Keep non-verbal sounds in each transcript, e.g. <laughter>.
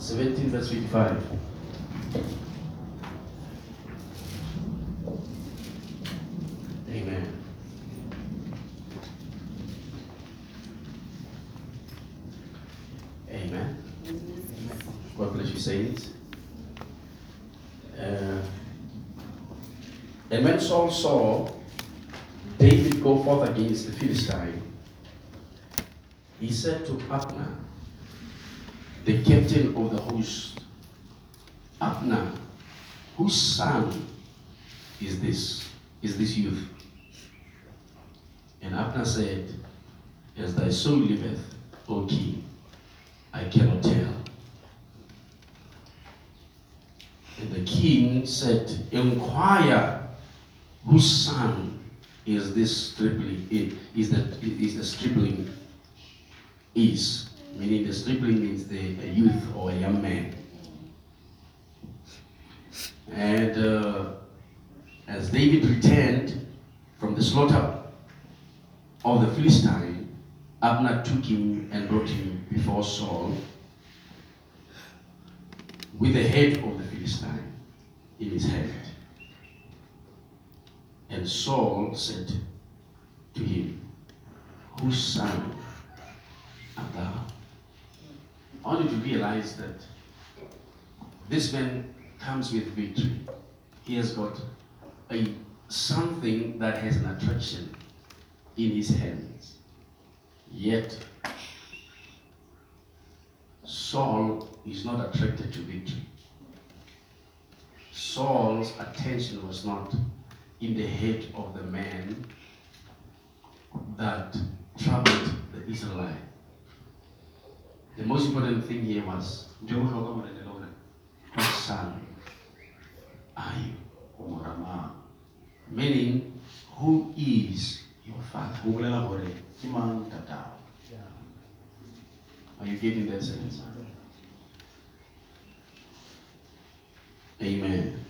17 verse 55. Amen. Amen. God bless you, saints. Uh, and when Saul saw David go forth against the Philistine, he said to Abner, the captain of the host, Abner, whose son is this? Is this youth? And Abner said, As thy soul liveth, O king, I cannot tell. And the king said, Inquire whose son is this stripling, is the, is the stripling is, meaning the stripling means the, a youth or a young man. And uh, as David returned from the slaughter of the Philistine, Abner took him and brought him before Saul with the head of the Philistine in his hand. And Saul said to him, Whose son art thou? I want you to realize that this man comes with victory. He has got a something that has an attraction in his hands. Yet Saul is not attracted to victory. Saul's attention was not in the head of the man that troubled the Israelite. The most important thing here was whose son are you? Meaning, who is your father? Are you getting that sense? Amen.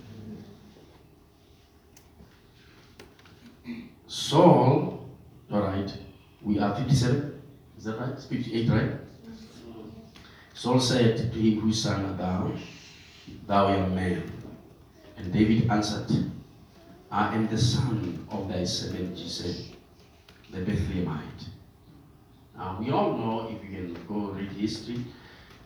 Saul, all right, we are 57, is that right? 58, right? Saul said to him, son art thou? Thou art a man. And David answered, I am the son of thy servant Jesse, the Bethlehemite. Now we all know, if you can go read history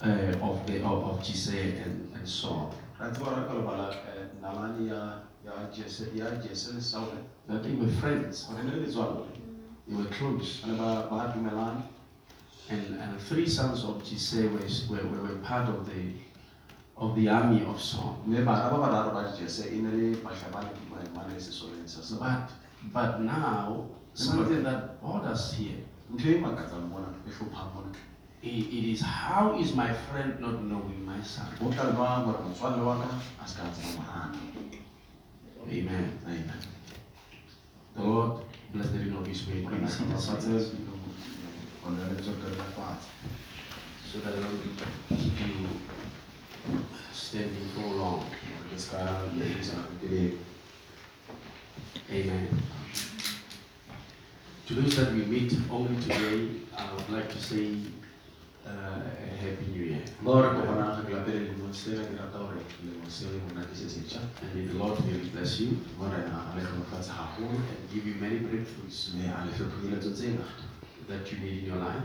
uh, of the of, of Jesse and, and Saul, that's what I called Balaamaniyah ya Jesse ya Jesse Saul that they were friends, they were close. And, and three sons of Jesse were, were, were part of the of the army of Saul. But but now something that bothers here. It, it is how is my friend not knowing my son? Amen. Amen. The Lord bless the reading of His word. See the so that I don't keep you standing for long. Amen. To those that we meet only today, I would like to say uh, a Happy New Year. And may the Lord really bless you and give you many breakthroughs that you need in your life.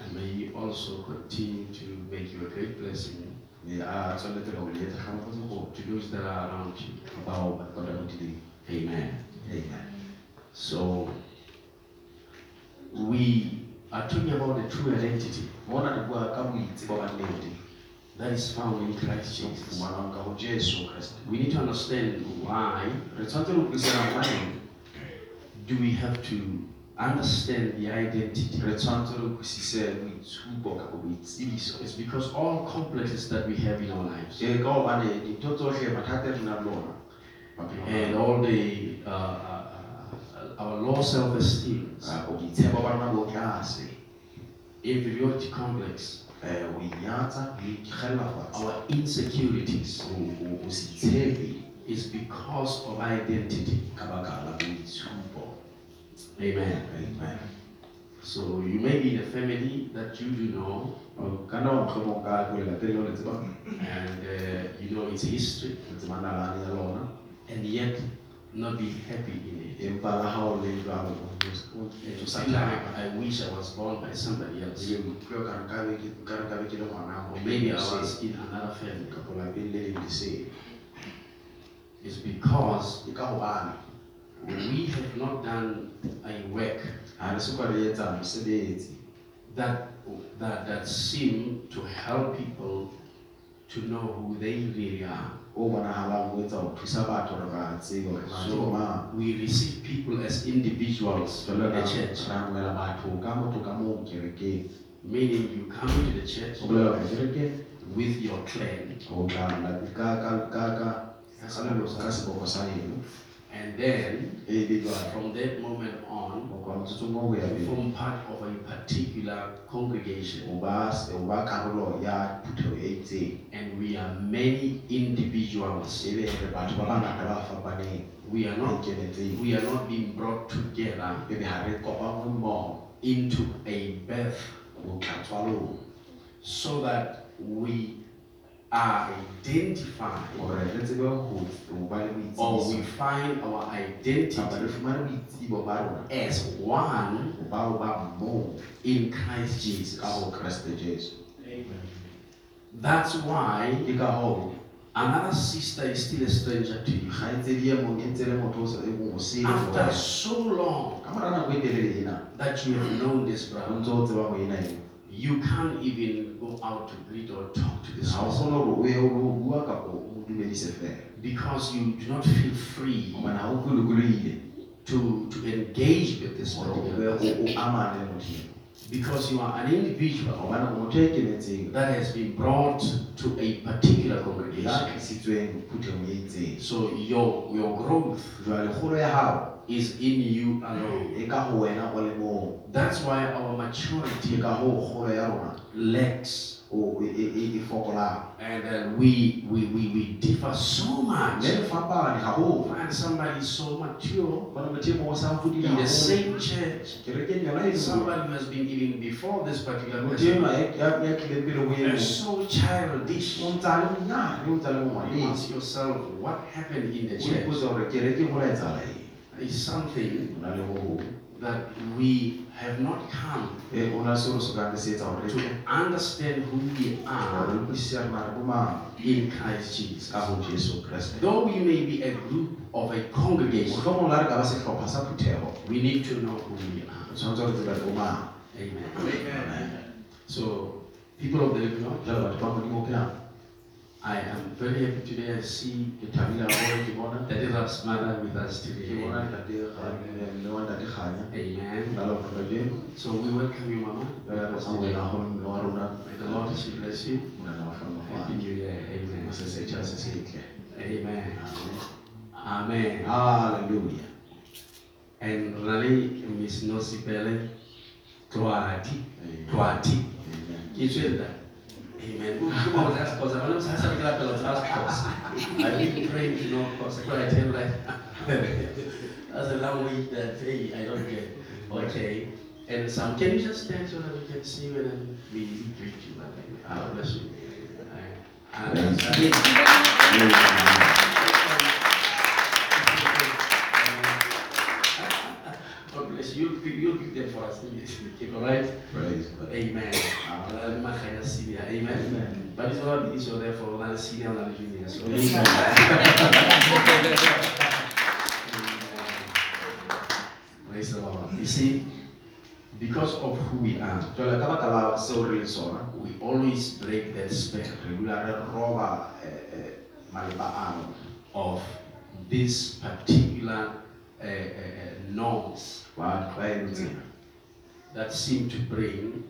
And may He also continue to make you a great blessing. To those that are around you. Amen. So, we are talking about the true identity. That is found in Christ Jesus. We need to understand why do we have to understand the identity. It's because all complexes that we have in our lives. And all the uh, uh, uh, our low self-esteem, inferiority complex, our insecurities is because of identity. Amen. Amen. So you may be in a family that you do know, O ka nna wa mohlomong ka ko lelapeng leo le tsebang and uh, you know its history, le tsebang nalane ya lona. And yet not be happy in it. thaba like I wish I was born by somebody else, Ebe o ikutlwa ka re nkabe ke- nka re nkabe ke le ngwana or maybe I was in another family. kapo lapeng le leng le seng. It's because ke ka hobane we have not done a work ha re soka re etsa mosebetsi that that that seem to help people to know who they really are. o bonahalang o etsa ho thusa batho hore ba tsebe hore na ke bo mang So we receive people as individuals in the church, ra amohela batho ka motho ka moo kerekeng meaning you come to the church o bolela hore kerekeng with your clan, and then from that moment on, o kwa motsotsong o ho ya you form part of a particular congregation, o ba o ba karolo ya phutheho itseng. And we are many individuals. ebe re batho ba bangata ba fapaneng. We are not we are not being brought together ebe ha re kopangwe mmoho. into a birth. So that we identify or we find our identity as one in Christ Jesus. Amen. That's why another sister is still a stranger to you. After so long that you have known this brother. Ntse o tseba ho ena ena you can't even go out to greet or talk to this person. kgone hore o ye o lo bua kapo o mo dumedise fela. Because you do not feel free hobane ha o kolokolohile to, to engage with this hore o particular be o o amane le motho. Eo. because you are an individual hobane o motho that has been brought to a particular congregation. So your your growth jwale kgolo ya hao is in you alone. ka ho wena o le mong That's why our maturity ka hoo kgolo ya rona lacks, and uh, we, we we we differ so much. mme re fapane haholo Find somebody so mature bona motho mong o sa hodile in the same church. kerekeng yona le nngwe. Somebody who has been even before this particular person. eno so childish. o ntsa le monyane o ntsa le You ask yourself what happened in the church. Ipotsa hore kerekeng ho la etsahala eng It's something ho na le ho hong that we have not come e ho na le seo re sokang re se to understand who we are re utlwisisa re na re bo mang in Christ Jesus. ka ho jesu kreste Though we may be a group of a congregation, mohlomong la re ka ba sehlopha sa phutheho we need to know who we are. o tshwanetse re tseba re bo mang Amen. Amen. So, people of the living God, jalo batho ba modimo pheang I am very happy today. I see thabile haholo ke that is our mother with us today. bona ntate mme wa ntate kganya Amen. ka lona kajeno So we welcome you, Mama. jale re amohela haholo mme wa rona May the Lord bless you. monana wa fana Happy New Year. Amen. se setjha se Amen. Amen. Amen. Hallelujah. And really, Miss Nosipele, Amen. Twati. Amen. Amen. Oh, that's because I'm not saying that because that's cause. I've been praying to know cause. I could tell that. That's a language that hey, I don't get. Okay. And some can you just stand so that we can see then we greet you. God bless you. I- I- God you'll them for us. Right? Praise. Amen. Amen. Amen. But it's not the issue there for one senior and one junior. So Praise the Lord. You see, because of who we are, Jwale ka baka la seo re leng we always break that spell re dula re roba eh, eh, of this particular uh, norms that seem to bring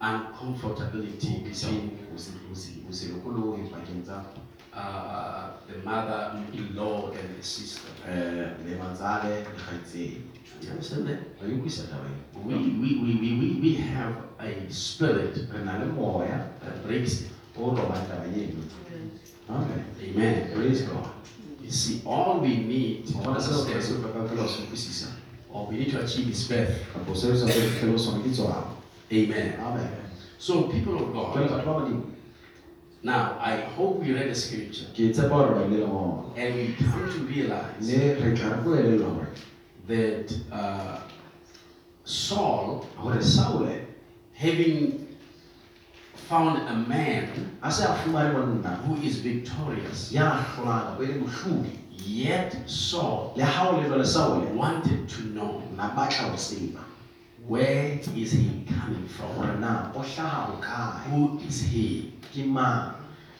uncomfortability between uh, the mother-in-law and the sister. You understand that? We, we, we, we, we have a spirit that breaks it. Amen. Praise God. You see, all we need to Ho bona seo re se understand hlokang fela ho se utlwisisa or we need to achieve his birth. kapo seo se re fitlhele sone ke tswalo Amen. amen. So, people of God, batho ba badimo now I hope we read the scripture. Ke tshepa gore ba ile lengono and we come to realize mme re tla re boelelwa gore that uh, Saul, having found a man a se a fumane monna who is victorious, ya hlolang kapo le mohlodi yet Saul le ha o le wanted to know na batla ho where is he coming from? na o hlaha hokae Who is he?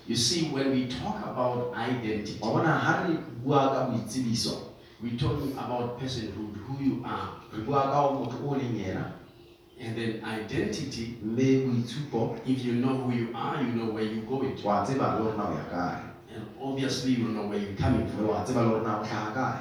You see, when we talk about identity, wa bona ha re bua ka boitsebiso. we're talking about personhood, who you are. And then identity, if you know who you are, you know where you're going to. wa tseba le gore na o And obviously, you know where you're coming from. wa tseba le gore na o hlaha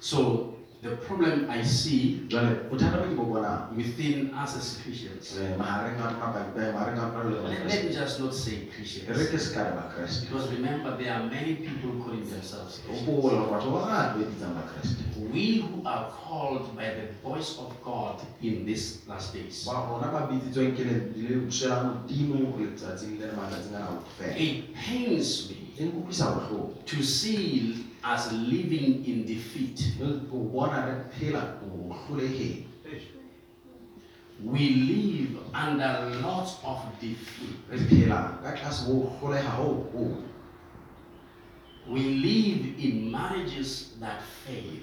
So, the problem I see jwale bothata bo ke bo within us as Christians, mahareng a rona ba- ba- mahareng a rona le let, let me just not say Christians. ke se ka re bakreste Because remember, there are many people calling themselves Christians. bola gore batho ba bangata ba bitsang bakreste We who are called by the voice of God in these last days, ba rona ba bitsitsweng ke le- le bušela modimo letsatsing le le matsatsing a it pains me to see us living in defeat. We live under lots of defeat. We live in marriages that fail.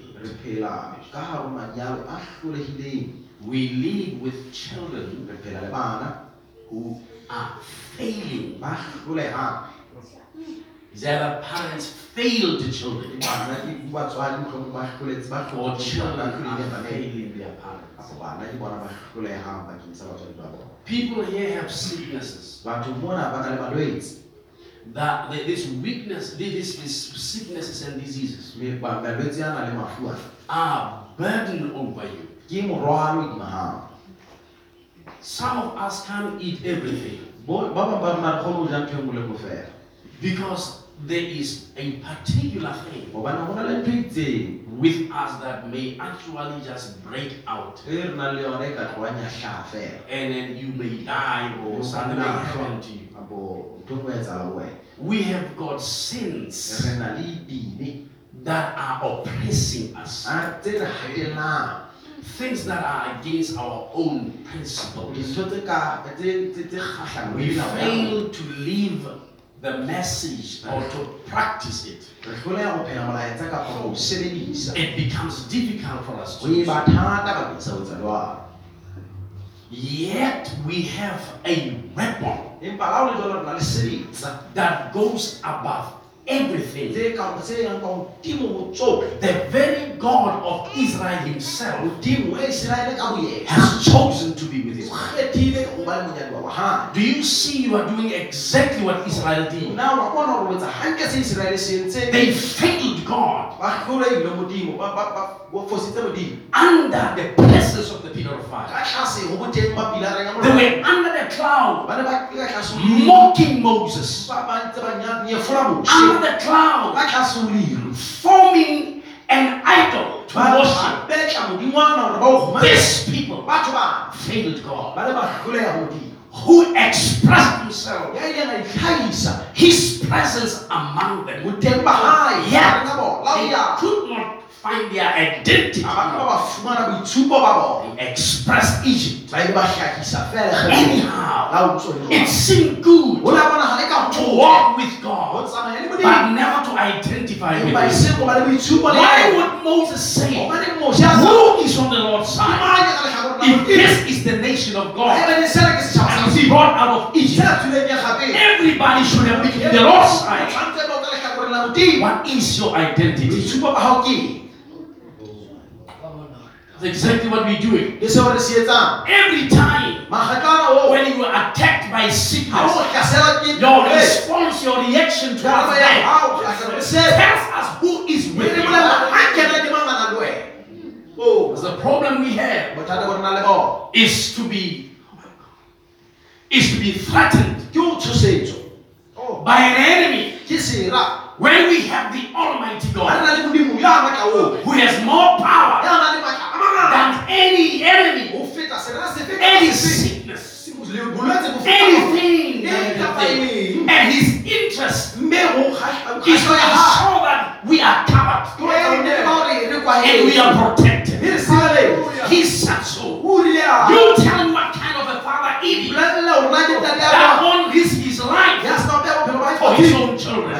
We live with children who are failing. Is either parents failed the children? Bana ke batswadi mohlomong ba hloletse ba or children are failing their parents. kapo bana ke bona ba hlolehang bakeng sa batswadi ba bona People here have sicknesses. batho mona ba na le malwetse That that this weakness, this, this sicknesses and diseases mme ba- malwetse a na le mafu ana are burden over you. ke morwalo hodima hao Some of us can't eat everything. Bo- ba bang ba rona re kgone ho ja ntho nngwe le nngwe fela because there is a particular thing with us that may actually just break out and then you may die or something may happen to you. We have got sins that are oppressing us, things that are against our own principles. We fail to live the message or to practice it. re hloleha ho phela molaetsa kapa ho o sebedisa It becomes difficult for us to. ba thata bakeng sa ho etsa jwalo Yet we have a weapon empa la ho le jwalo re na le sebetsa that goes above everything. tse ka tse yang ka hodimo ho The very God of Israel Himself modimo wa iseraele has chosen to be with Israel. kgethile ho ba le monyadi wa bohane Do you see you are doing exactly what Israel did? na wa bona hore o etsa hantle se iseraele se entseng They failed God. Under the presence of the pillar of fire. ka tlase ho boteng ba pilareng ya They were under the cloud, ba ne ba ka tlase ho modimo mocking Moses. ba ba ntse ba nya- nyefola moshe Under the cloud, ka tlase ho leru forming an idol to worship. ba betla modingwana hore ba o kgumane These people failed God, ba ne ba hloleha ho modimo who expressed Himself, ya ileng a His presence among them. boteng ba hae Yeah. mahareng a bona la ho They could not find their identity. a ba ka ba ba fumana boitshupo ba bona They expressed Egypt. ba ile ba hlakisa fela Anyhow, la utswa it seemed good ho la bona ha le ka to walk with ho God, le but never to identify with Him. seng ba le boitshupo le Why would Moses say, hobane moshe a sa Who is on the Lord's side? mang ya ka lehlakoreng la If this is the nation of God haeba le sena ke setjhaba sa and He brought out of Egypt, a tswileng ya kgapeng everybody should have been on the Lord's side. tshwanetse ba o ka lehlakoreng la modimo What is your identity? boitshupo ba hao ke eng? That's exactly what we're doing. le seo re se etsang Every time when you are attacked by sickness, your response, your reaction to that hao kgahlano le se tells us who is with you. bolela ha kena ke mang a nang le wena oh, o oh. Because the problem we have bothata bo re na le bona is to be is to be threatened ke o tshosetso. Oh, by an enemy. When we have the Almighty God na le modimo ya matla oo who has more power than any enemy, any sickness, anything, anything. And his interest. Is to ensure that we are covered. And we are protected. He's such so. You tell me what kind of a father he is. That won't his life. For his own children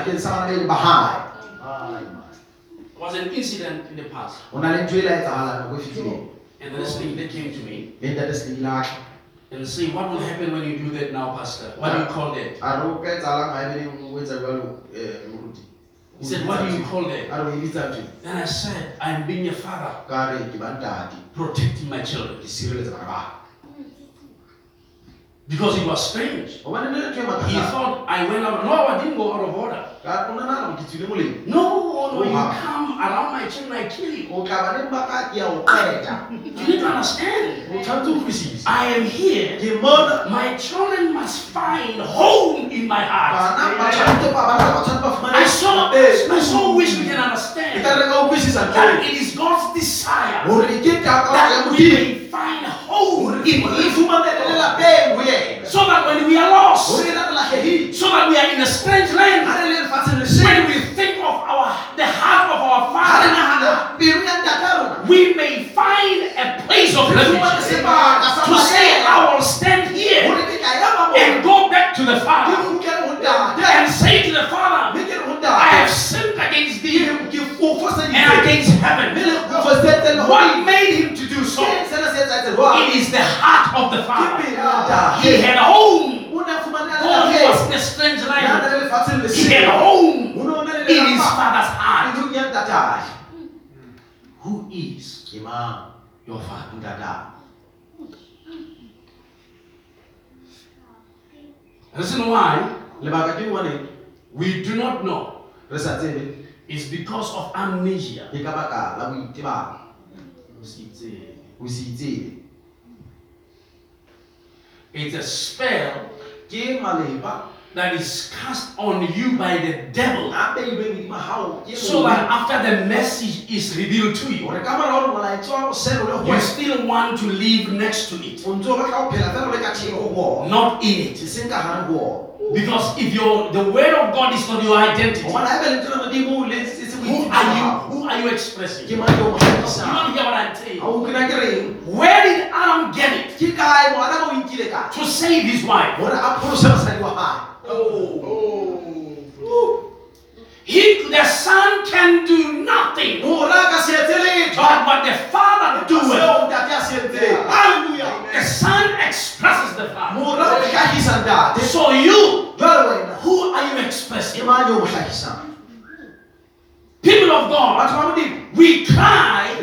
was an incident in the past, Ho na le ntho la etsahalang nako fetileng. and this lady that came to me Le ntate se ile a and say, What will happen when you do that now, Pastor? What do you call that? A re o ka etsahalang haebaneng o etsa jwalo, eh. He said, What do you call that? A re o bitsa ntho. Then I said, I'm being a father, Ka re ke ba ntate, protecting my children. ke sireletsa bana. Because it was strange. Hobane ne le ntho He thought I went out. No, I didn't go out of order. Ka o nahana hore ke tswile molemo. No, no, you come around my children, I kill you. O tla ba le baka ke a o qeta. You need to understand. O tshwanetse o utlwisise. I am here. Ke mona My children must find home in my heart. bana ba tshwanetse ba bana ba tshwanetse ba fumane I so, Eh, I so wish we can Ke understand ka re ka utlwisisa ntho that e. it is God's desire Hore ke takatso ya that we Modimo. may find home Hore in re Him, fumanele lelapeng ho yena. so that when we are lost, Hore re lahlehile. so that we are in a strange Ha land, re le lefatsheng le when sheng. we think of our the heart of our Father, nahana pelo ya ntate ya rona. we may find a place of refuge to say. I will stand here Hore ke ka ema and go back to the Father kgutlele ho ntate. and say to the Father, Mme ke re ho I have sinned against thee Ke ke fofoseditse. and against heaven. le fofoseditse le ho What made him to do so? Ke sena se etsahetse jwang? It is the heart of the Father. pelo ya ntate. He had home. O ne a fumane Though he was in a strange Ya land, le lefatsheng le he had home Ho ne ho na le in his lelapa. father's heart. Pelong ya ntate hae. Hmm. Who is your father? Reason why Lebaka ke hobane we do not know re sa tsebe is because of amnesia. ke ka baka la boitebalo. Ho se itsebe. Ho se itsebe. It's a spell that is cast on you by the devil a beilweng hodima hao ke so that after the message is revealed to you, Hore ka mora hore molaetsa wa boselo le you still want to live next to it, o ntso batla ho phela fela o le ka theko ho bona. not in it. Seng ka hare ho. Because if your the word of God is not your identity, Hobane haeba lentswe la Modimo le se se who are you? Who are you expressing? You don't hear what I'm saying. o utlwela ke reng? Where did Adam get it Ke kae moana o nkile ka? to save his wife? Hore a pholose mosadi wa hae. He, the son, can do nothing Mora ka se but what the father doeth. Seo ntate a se entseng. Hallelujah. The son expresses the father. Mora o hlahisa ntate. So you, who are you expressing? People of God, Batho ba Modimo, we cry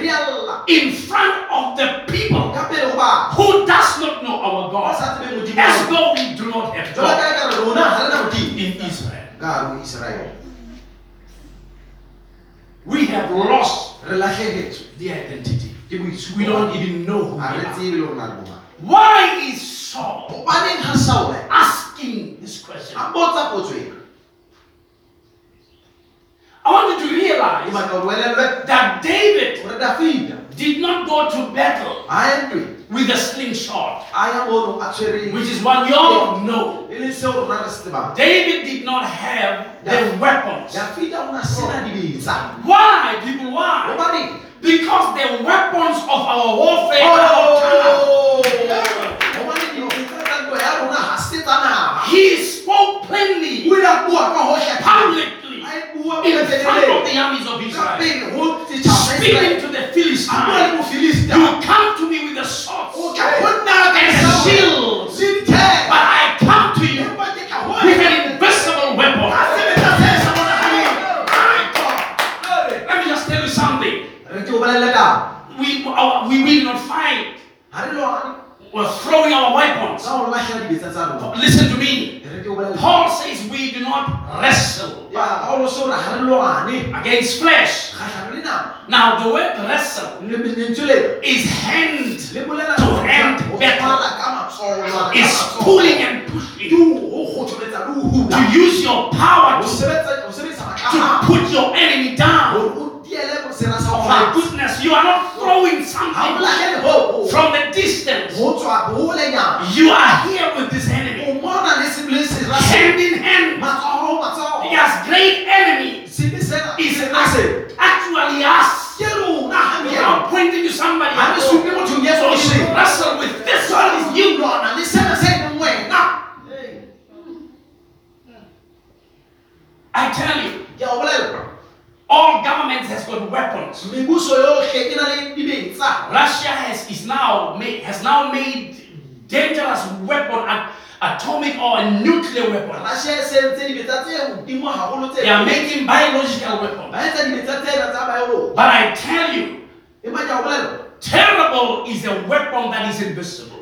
in front of the people ka pele ho batho who does not know our God, sa tsebeng Modimo. as though we do not have God ka ekare rona ha re na Modimo in Israel. ka hare ho Israel. We have lost the identity. We don't even know who we are. tsebe le hore na le bo mang. Why is Saul Hobaneng ha Saul asking this question? a botsa potso ena? I want you to realize batla hore o elellwe that David did not go to battle with a slingshot, a ya mono a tshwereng which is what you all know. leng seo rona re se tsebang. David did not have the weapons. Dafida o na sena dibetsa. Why, people? Why? Because the weapons of our warfare are not carnal. Oh! Hobane dibetsa tsa ntwa ya rona ha se tsa naha. He spoke plainly, O ile a bua ka publicly, Front of the armies of Israel, pele ho setjhaba sa speaking to the A bua le Philistines. You come to me with a sword O ka ho nna ka and shields, but I come to you Empa ke ka ho with an invisible weapon. Ha sebetsa se sa bonahaleng. My God. Let me just tell you something. Re ke o bolelle taba. We, our, we will not fight. We're throwing our weapons. ka ho lahlela dibetsa tsa rona. Listen to me. Re ke o bolelle. Paul says we do not wrestle Ya, Paulo se hore ha re lwane against flesh. kgahlano le nama. Now, the word wrestle Le lentswe lena is hand, To hand battle. tshwara ka matsoho, jwale ka is matsoho. pulling and Ke pushing. My goodness, you are not throwing something from a distance. You are here with this enemy. Hand in hand. Yes, great enemy is us. Actually us. You're not pointing to somebody. Else. So you wrestle with this one is you, Lord. And listen the same way. Now, I tell you. All governments has got weapons. Russia has is now made, has now made dangerous weapon at atomic or a nuclear weapon. They are making biological weapons. But I tell you, terrible is a weapon that is invisible.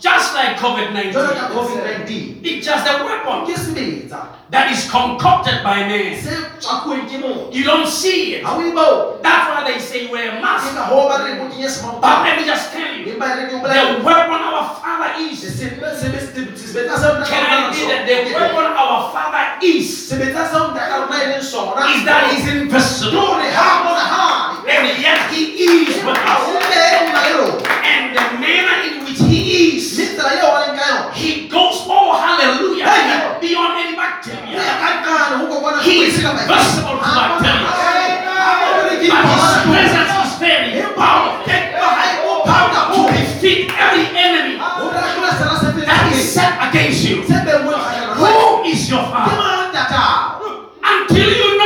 Just like COVID 19. It's just a weapon that is concocted by man. You don't see it. That's why they say wear a mask. But let me just tell you the weapon our Father is. Can I say that the weapon our Father is? Is that He's invisible. And yet He is with us. And the manner in which. He goes, oh, hallelujah, hey. beyond any bacteria. He is invincible to bacteria. But his presence is very powerful. Oh, power to defeat every enemy that is set against you. Who is your father? Until you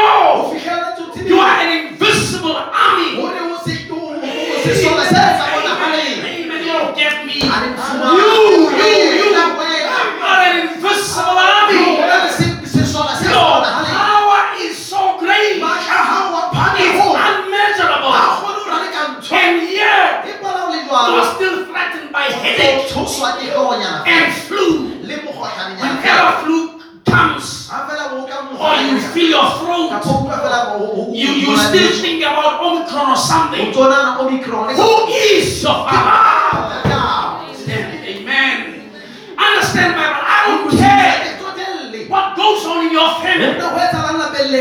still think about Omicron or something. Who is your father? Amen. Understand, Bible. I don't care what goes on in your family.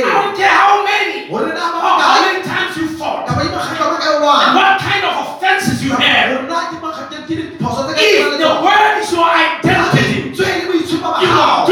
I don't care how many or how many times you fought. And what kind of offenses you have. If the word is your identity, you will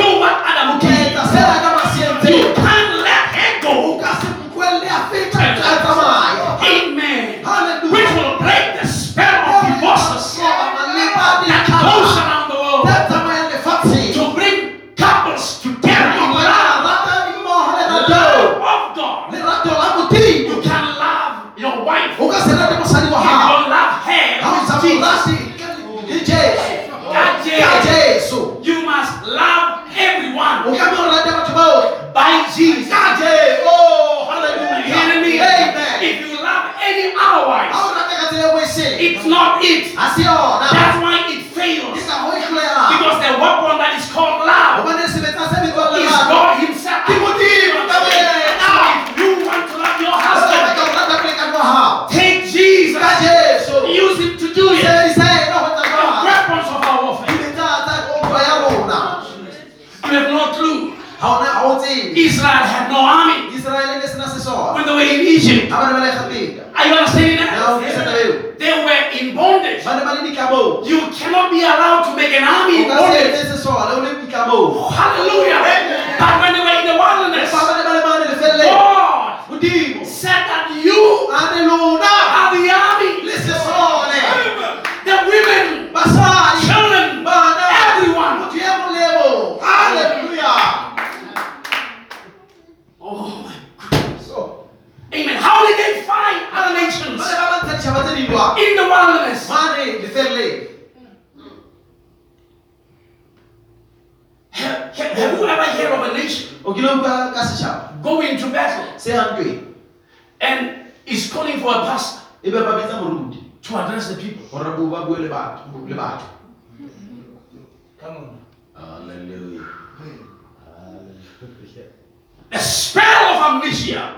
A spell of amnesia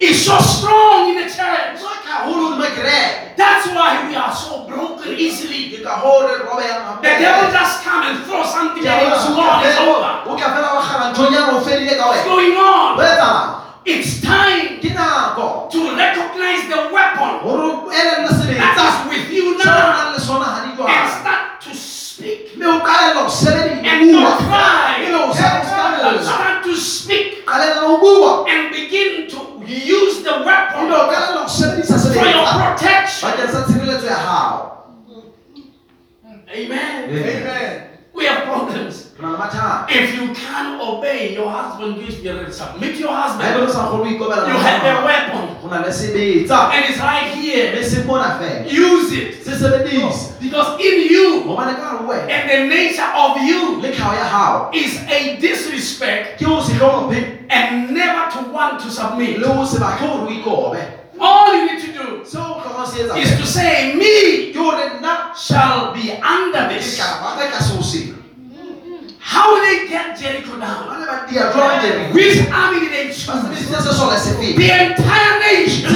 is so strong in the church. That's why we are so broken easily. The devil just you cry. You know, start to speak and begin to use the weapon for your protection. Amen. Amen. We have problems. If you can't obey your husband, you submit your husband. You have a weapon na le sebetsa and it's right here. se mona fela Use it. Se sebedise because in you gobane ka gare ho and the nature of you le hao is a disrespect ke ho se and never to want to submit. le ho se gore o ikobe All you need to do seo o tlhokang ho se is to say, Me nna shall be under this. tla ba ka tlase ho sena How did they get Jericho down? ba ne ba dia jwang jeriko Which army did they ba choose? sebedisitse sesole se feng The entire nation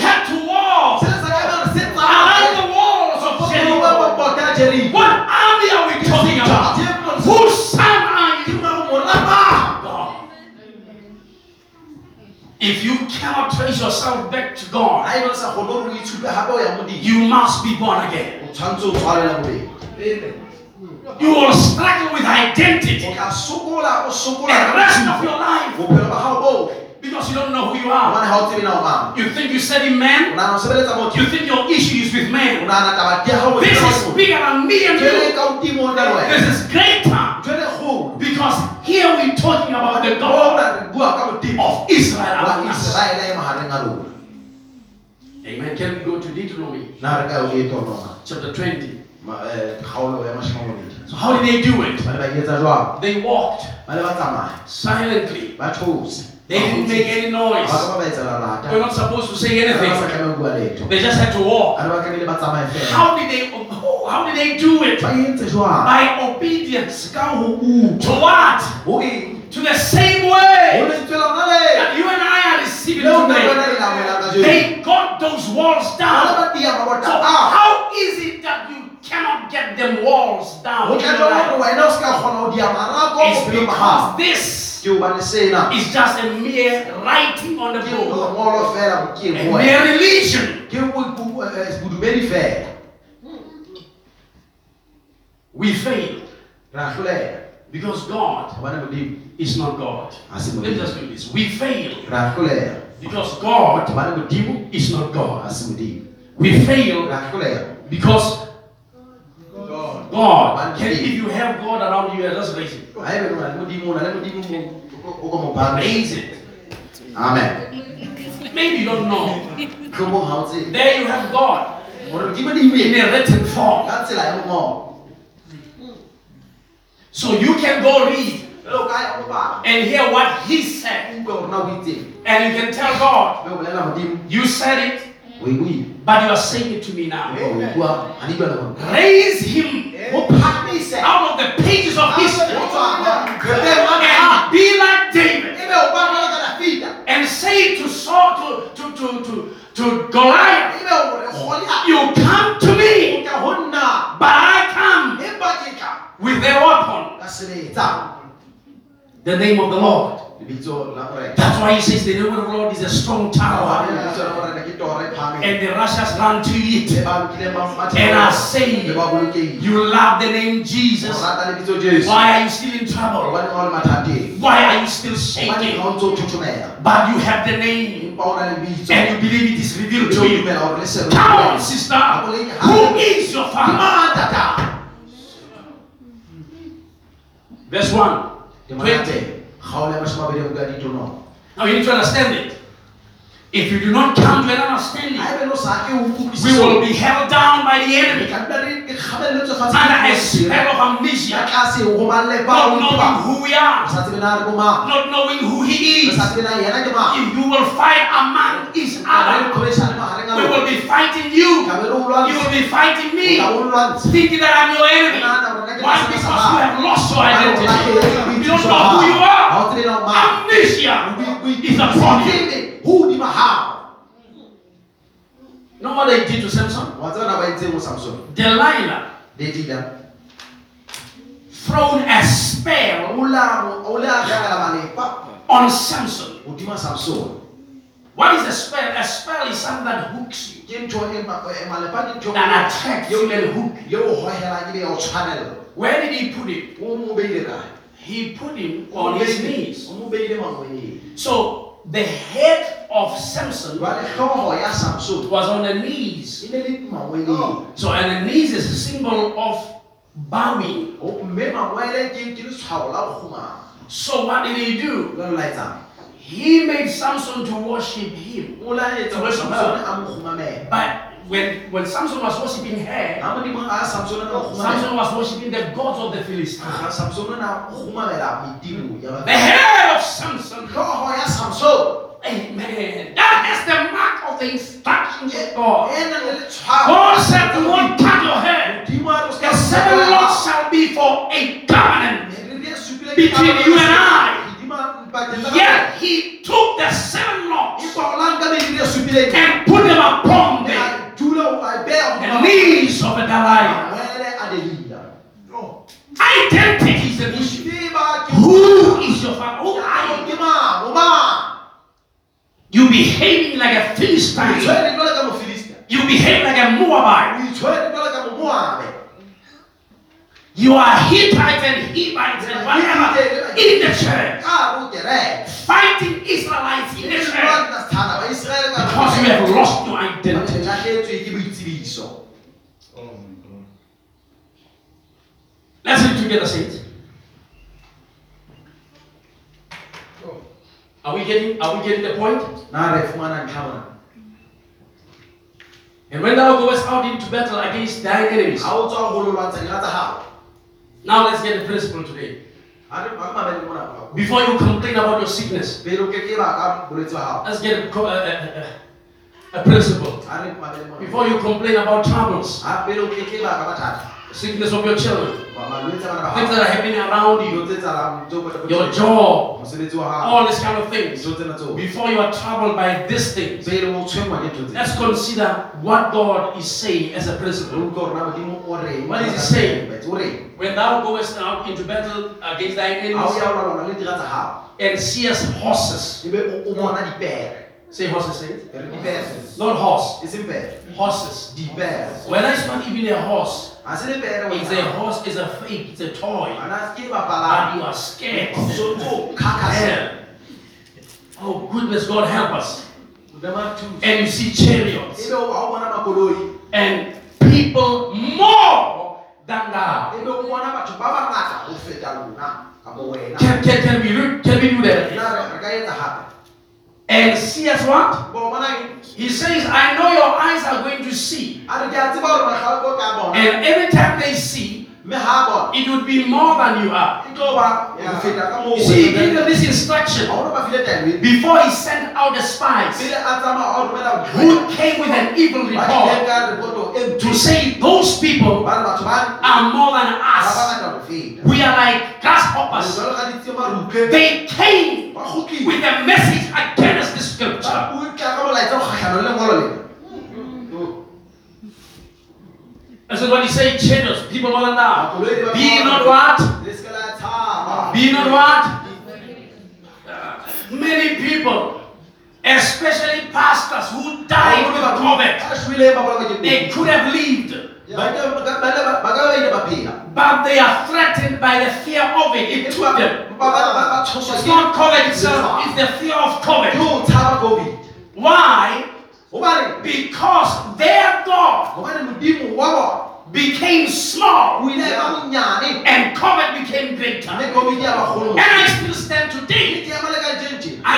had to war se sa tlamehile se around the walls of Jericho. bota ya jeriko What army are we talking about? Whose son are you? God. If you cannot trace yourself back to God, haebe o sa kgone gore o itshupe gape o you must be born again. o tshwanetse o tshwalela bobedi Amen. You will struggle with identity. O tla sokola o sokola the rest of your life. Bophelo ba gago botlhe because you don't know who you are. gobane ga o tsebe na o mang. You think you study o man, nagana o sebeletsa motho you think your issue is with man. nagana taba di ya gago This is bigger than me and you. ka godimo ka le wena. This is greater. Because here we're talking about the God re bua ka modimo of Israel. Wa among us. iseraele magareng a lona. Amen. Can we go to Deuteronomy? Na re ka o tonoma chapter 20? Eh, kgaolo ya mashimo a mabedi So how did they do it? ba ne ba etsa jwang They walked ba ne ba silently. They didn't make any noise. ka ba ba etsela lata They're not supposed to say ba ba sa anything. tlameha bua letho They just had to walk. a ne ba tlamehile ba tsamaye fela How did they? oh, How did they do it? ba entse jwang By obedience ka ho utlwa to what? To the same way lentswe lona le that you and I are receiving leo nna le wena today. le la wena ka jeno They got those walls down. ba dia mabota So how is it that you cannot get them walls down? ho in tla your jwang life? hore wena o se ka kgona ho dia marako It's because this ke hobane sena is just a mere writing on the ke book, lengolo fela ke a mere religion. ke bo- bo- eh, We fail re a hloleha because God is not God. Let me just do this. We fail re a hloleha because God is not God. We fail because God. Can, if you have God around you, just raise it. haebe o na le modimo o na le modimo mo- o ka mo phahamisa. Raise it. amen Maybe you don't know. tlhomong ha o tsebe There you have God gore modimo di in a written form. ka tsela ya mongolo So you can go read jale o ka ya go bala and hear what He said. o utlwe gore na o itseng And you can tell God, mme o bolela modimo You said it, but you are saying it to me now. o bua ga di bua le gore Raise Him. O phamise out of the pages of history. o tswa repeng wa and gago be like David. Ebe o bua jwalo ka dafita and say to Saul, to, to, to, to, to Goliath, ebe o re golia You come to me, ka go nna but I come empa ke tla with their weapon, the name of the Lord. Lebitso la morena That's why he says the name of the Lord is a strong tower, lebitso la morena ke toro phahameng and the Russians run to it. ba nkileng ba mathata And I le say, You love the name Jesus. rata lebitso jesu Why are you still in trouble? gobane ga o le mathateng Why are you still shaking? ga o ntse o thothomela But you have the name, empa o na le bitso and you believe it is revealed to you. dumela gore le sebe Come on, sister. Who is your father? Verse 1. 20. Monate kgaolo ya mashome a mabedi a buka ditono Now you need to understand it. If you do not come to an understanding, ga ebe lo sa ke o we will be held down by the enemy. Ka nna re ke kgabelletswe fatshe under a spell of amnesia, tlase go malle not knowing who we are, sa tsebe na re bo mang. Not knowing who he is. sa tsebe na yena ke mang. If you will fight among each other, we will be fighting you. ka be re o You will be fighting me, thinking that I'm your enemy. Why? Because you have lost your identity. You don't know who you are. ga o tsebe na o mang. Amnesia is a problem. Go godima gago Know what they did to Samson? wa tseba na ba itseng mo samson Delilah dedila thrown a spell o la o le a gagela malepa on Samson. What is a spell? A spell is something that hooks you, ke ntho ma- malepa ke ntho that attracts you and hook. ye o gogelang ebe ya o tshwanela Where did he put it? o mo beile kae he put him on his knees. o mo beile mangweleng So the head of Samson jwale hlooho ya samson was on the knees. mangweleng oh. So, and the knees is a symbol of bowing. O- mme mangwele ke ke letshwao la go kgomama So, what did he do? jwale la etsang He made Samson to worship him. o la etsa gore samson a mo kgomamela But when, when Samson was worshiping her, ga modimo a samson a na go kgomamela Samson was worshiping the gods of the Philistines. ga samson o na kgomamela medimo ya The head of Samson, hlooho ya samson amen. That is the mark of the instructions of God. na le letshwao God said, You won't cut your hair. Modimo a re, "O ska The seven hao." shall be for a covenant. Between you and I. Modimo a- pakeng tsa Yet he took the seven lords Empa o la nka meriri supileng and put them upon mme the, a dula o a e beha the hodima knees of a Goliath. a Delila. Identity is an issue. Who is your father? Oh, Who are you? You behaving like a Philistine. itshwere jwalo ka Mofilistia. You behave like a Moabite. O itshwere jwalo ka Momoabe. You are Hittites and Hivites and whatever in the church. Ka hare ho kereke. Fighting Israelites in the church. lwana tshana Baiseraele ka Because you have lost your identity. Let's read together, saints. Oh. Are we getting are we getting the point? Na re fumana ntlha mona. And when thou goest out into battle against thine enemies. Ha o tswa ho lo lwantsha dira tsa hao. Now let's get the principle today. Ha re ba mamele mona. Before you complain about your sickness, Pele o ke ke ba ka bolwetse ba hao. let's get a, co- a, a, a, a principle. Ha re mamele mona. Before you complain about troubles, Ha pele o ke ke ba ka mathata. sickness of your children, Ba malwetse a bana ba things that are happening around you, tse etsahalang, tseo ba- your job, mosebetsi wa hao. all these kind of things. Dijo tsena tseo. Before you are troubled by these things, Pele o tshwengwa ke ntho tse. let's consider what God is saying as a principle. Re utlwe hore na Modimo o reng. What is he saying? When thou goest out into battle against thine Ha enemies ya o lwanela le dira tsa hao. and seest horses, Ebe o- o bona dipere. say horses, say it. Not horse, E seng pere. horses. The bear. When it's not even a horse, Ha se le pere it's a horse, it's a fake, it's a toy. Ana ke And bapalami. you are scared. So tso kakase. Oh goodness, God help us. And you see chariots Ebe o o bona makoloi. and people more than thou. Ebe o bona batho ba bangata ho feta lona kapa wena. Can, can, can we do can we do that? Na re re ka etsa hape. And see as what? Bona eng? He says, I know your eyes are going to see. And every time they see. It would be more than you are. Tlo ba ho feta ka moo. You see, he gave them this instruction Ha ona ba file taelo before he sent out the spies Pele a tsamaya a romela who came with an evil report ka repoto to say those people Ba re batho ba are more than us. bangata ho feta. We are like grasshoppers. Jwalo ka ditsie marupe. They came with a message against the scripture. Ba utla ka molaetsa o kgahlano le lengolo lena. That's what he said, changes people more than that. Makoloi di ba- Be not what? Le se ke la tshaba. Be not what? Many people, especially pastors who died with COVID, Ba shwele ba bolokwa ke they could have lived, Ba ke- ba ka- ba le- ba ka ba ile ba phela. but they are threatened by the fear of it. It took them. It's not COVID itself, it's the fear of COVID. Why? Because their God became small and COVID became greater. And I still stand today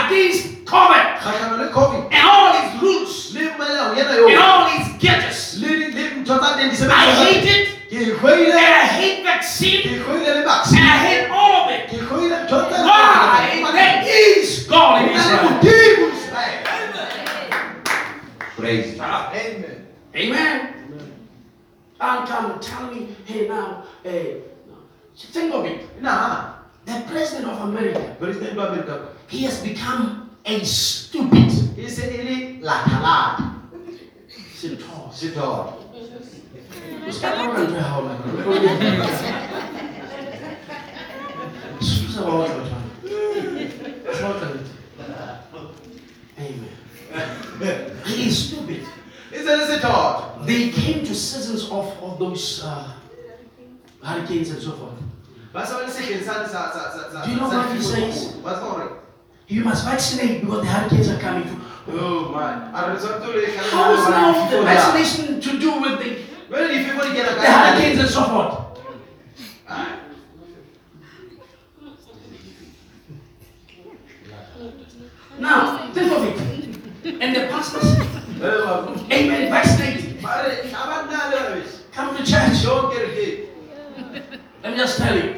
against COVID. and all its roots and all its gadgets. I hate it and. I hate vaccine and. I hate all of it. Why? There is God in Israel. Praise Ah, Amen. Amen. And come and tell me, hey now, hey, think of it. Nah, The president of America, President wa Amerika he has become a stupid. e se e le lathalata. Centaur. Setoro. Ska bara inte ha mig. Sluta vara så Sluta lite. Amen. He is stupid. Se le setoro. They came to seasons of, of those uh, hurricanes and so forth. Do you know what he says? kgolo. Ba tseba hore You must vaccinate because the hurricanes are coming. oh man a re tshwanetse le How is now the vaccination to do with the, Jwale difefo di kena the hurricanes and so forth? Ah, Now, think of it. And the pastors, amen, beso. Come to church. Jo kerekeng. Let me just tell you,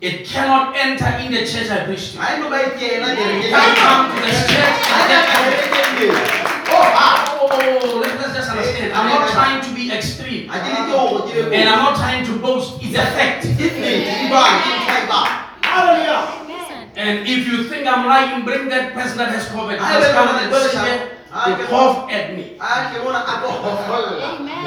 it cannot enter in the church I preach to. Ha e no ba e kena kerekeng. Can you come to this church? Oh. Oh, let, let's just understand. I'm not trying to be extreme. And I'm not trying to boast. It's a fact. Hallelujah. And if you think I'm lying, bring that person that has COVID. I Just will come not and go sit there. I to can- cough at me. Ha ke bona a tlo.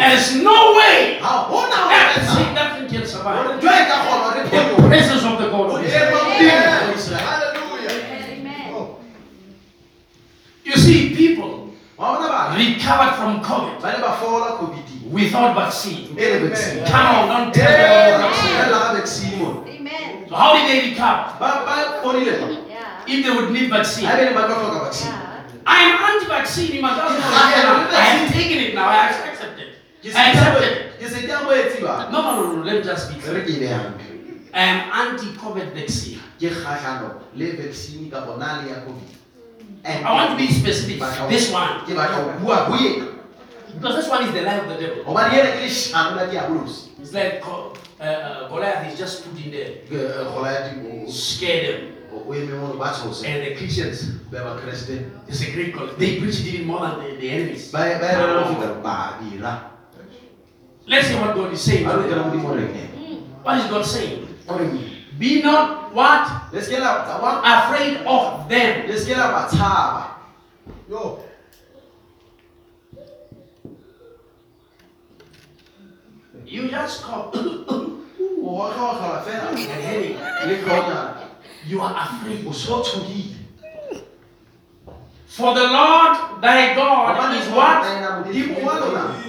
There's no way Ha hona ho that etsa. thing nothing can survive. Hore ntho ka kgona re The presence of the God. of Israel. Modimo wa Modimo wa Israel. Hallelujah. You see, people wa bona bana? recovered from COVID Ba ne ba fola COVID. without vaccine. Vaccine. Come on, don't tell me. vaccine. vaccine mona. Amen. So how did they recover? Ba ba fodile. Yeah. If they would need vaccine. Ha be ne ba tlo vaccine. Yeah. I'm anti-vaccine. You must also know I am that. I have taken it now. I have accepted. I accepted it. se ke se ke a. No, no, no, no. Let me just be clear. ke beha hantle. I am anti-COVID vaccine. Ke kgahlano le vaccine ka bona le ya COVID. And I want to be specific. This one. Because this one is the lie of the devil. Hobane yena ke leshano la diabolos. It's like uh, uh, Goliath is just put in there, Ke Goliath o scare them. o eme mono ba tshose. And the Christians, Ba ba Kriste. it's a great call. They preach even more than the, the enemies. Ba ba re lo fika ba dira. Let's see what God is saying. Ba re today. ke mo re ke. What is God saying? Be not what? Le se ke la tsa wa Afraid of them. le se ke la ba tshaba. Yo. You just come, O wa ka khala fela. and heading. Le khona. You are afraid. So tshodile. For the Lord thy God is what? Modimo wa lona.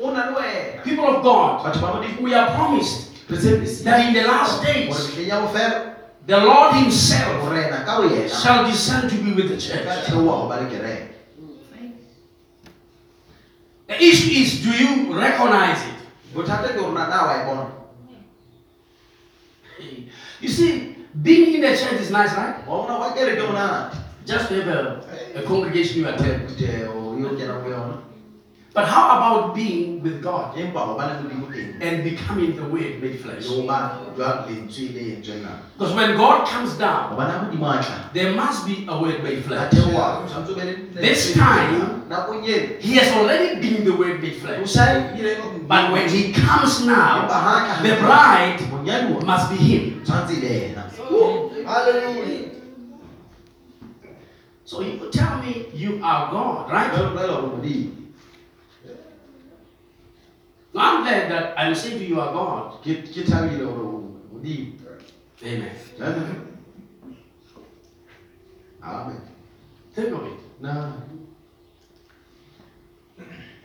O na le wena. People of God, we are promised that in the last days mehleng ya bofelo. the Lord Himself Morena ka bo yena. shall descend to be with the church. theoha ho ba le kereke. The issue is do you recognize it? Bothata ke hore na na wa e bona. You see, being in the church is nice, right? Wa bona wa kereke o nana. Just to have a, a congregation you attend. But how about being with God Empa ho ba le modimo teng. and becoming the Word made flesh? Yo ba jwa lentswe le entsweng na. Because when God comes down, Ho ba na modimo a tla. there must be a Word made flesh. theoha. Tshwanetse o be le- This time- He has already been the Word made flesh. sa ile ka But when He comes now, Empa ha ka- the bride must be Him. Tshwanetse e. Hallelujah. So you tell me you are God, right? I'm glad that I'm saying to you are God. Ke ke thabile hore o modimo. Amen. Amen. Amen. Think of it. Na.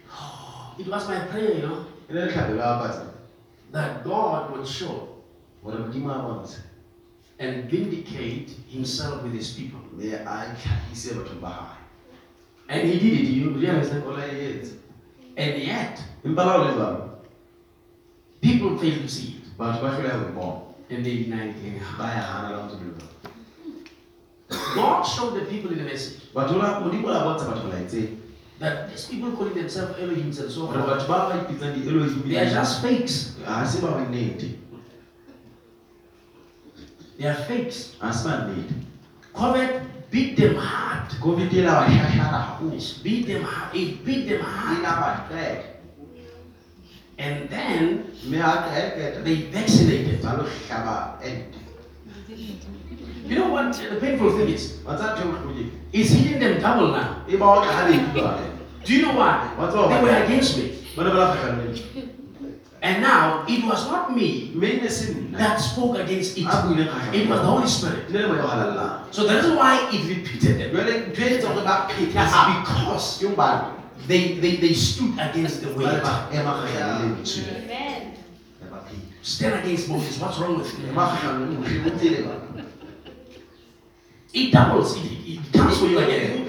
<sighs> It was my prayer, you know, Ene le tlhabelo ya batsa. that God would show Hore modimo a bontshe. and vindicate Himself with His people. Mme a tlhahise bathong ba hae. And He did it. You realize that? O la etse. And yet, Empa la ho le jwalo. people fail to see it. Batho ba hloleha ho bona. And they deny it. Ba ya hana la ntse le jwalo. God showed the people in the message Batho la modimo la bontsha batho molaetseng. that these people calling themselves Elohims and so forth, batho ba ba ipitsang di-Elohim they are just fakes. ha se ba nnete. They are fakes. Ha se ba nnete. COVID beat them hard. COVID la ba hlahlana haholo. It beat them hard. It beat them hard. la ba qeta. And then Mme ha ka qeta. they vaccinated. Ba lo hlaba ente. You know what the painful thing is? Wa tseba ntho bohloko ke eng? It's hitting them double now. Ba o tla habedi jwale. <laughs> Do you know why? They were against me. And now it was not me Mme ne se nna. that spoke against it. A buile kgahlano. It was the Holy Spirit. Ne le moya o halallang. So the reason why it repeated them Jwale ntho etsang hore ba phethe because they, they, they stood against the way. ne ba ema kgahlano. Amen. Stand against Moses. What's wrong with you? magagano le mophile o tsele ba It doubles. It, it, it comes for you again.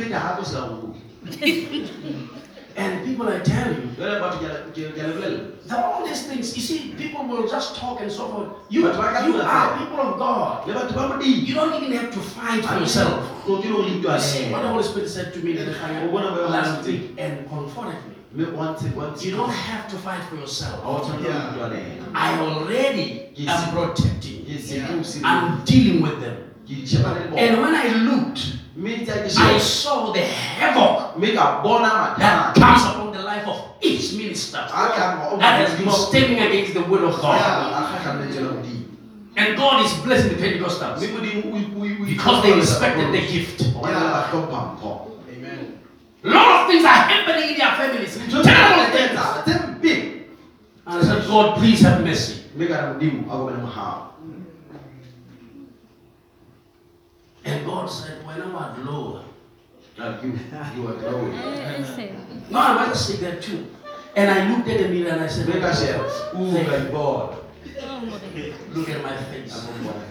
<laughs> o pheta gape se ka go And people, I tell you, jale batho a- ke ke a le bolella that all these things, you see, people will just talk and so forth. You, But why can't you you are people of God. le batho ba modimo You don't even have to fight for yourself. o ke le go You see, what the Holy Spirit said to me the what about last last week and comforted me. mme o ntse o ntse You don't have to fight for yourself. o tshwanela go itwa le ena I already Yes. am protecting. ke seke o se I'm dealing with them. ke di sheba le And when I looked, mme tsa ke I sheba saw the havoc mme ka bona that mathata comes upon the life of each minister a ka that has been standing against the will of God. a kgatlhanetse le modimo And God is blessing the Pentecostals because they respected the gift. Hobane ba hlompha mpho Amen. A lot of things are happening in their families. ntho tse Terrible ngata tse things. etsahala, tse mpe And I said, God, please have mercy. mme ka re modimo a kopane mogao And God said, when I was low, Like you, you are growing. <laughs> no, I might just say that too. And I looked at the mirror and I said, mme ka sheba o Thank ka you. look at my face. mo bona.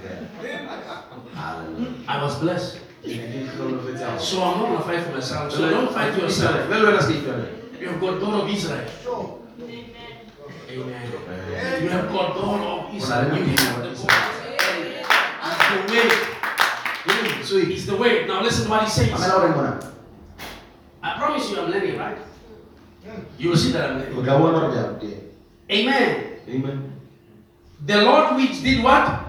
I was blessed. Ke ne ke hlolofetse haholo. So I'm not going to fight for myself. So don't fight yourself. Le le wena se ka itwanela. You have got God of Israel. Amen. You have got God of Israel. You have the God. It's the way. Sweet. It's the way. Now listen to what he says. Mamela hore mona. I promise you I'm learning, right? You will see that I'm learning. O ka bona hore ke a ruteng. Amen. Amen. The Lord which did what?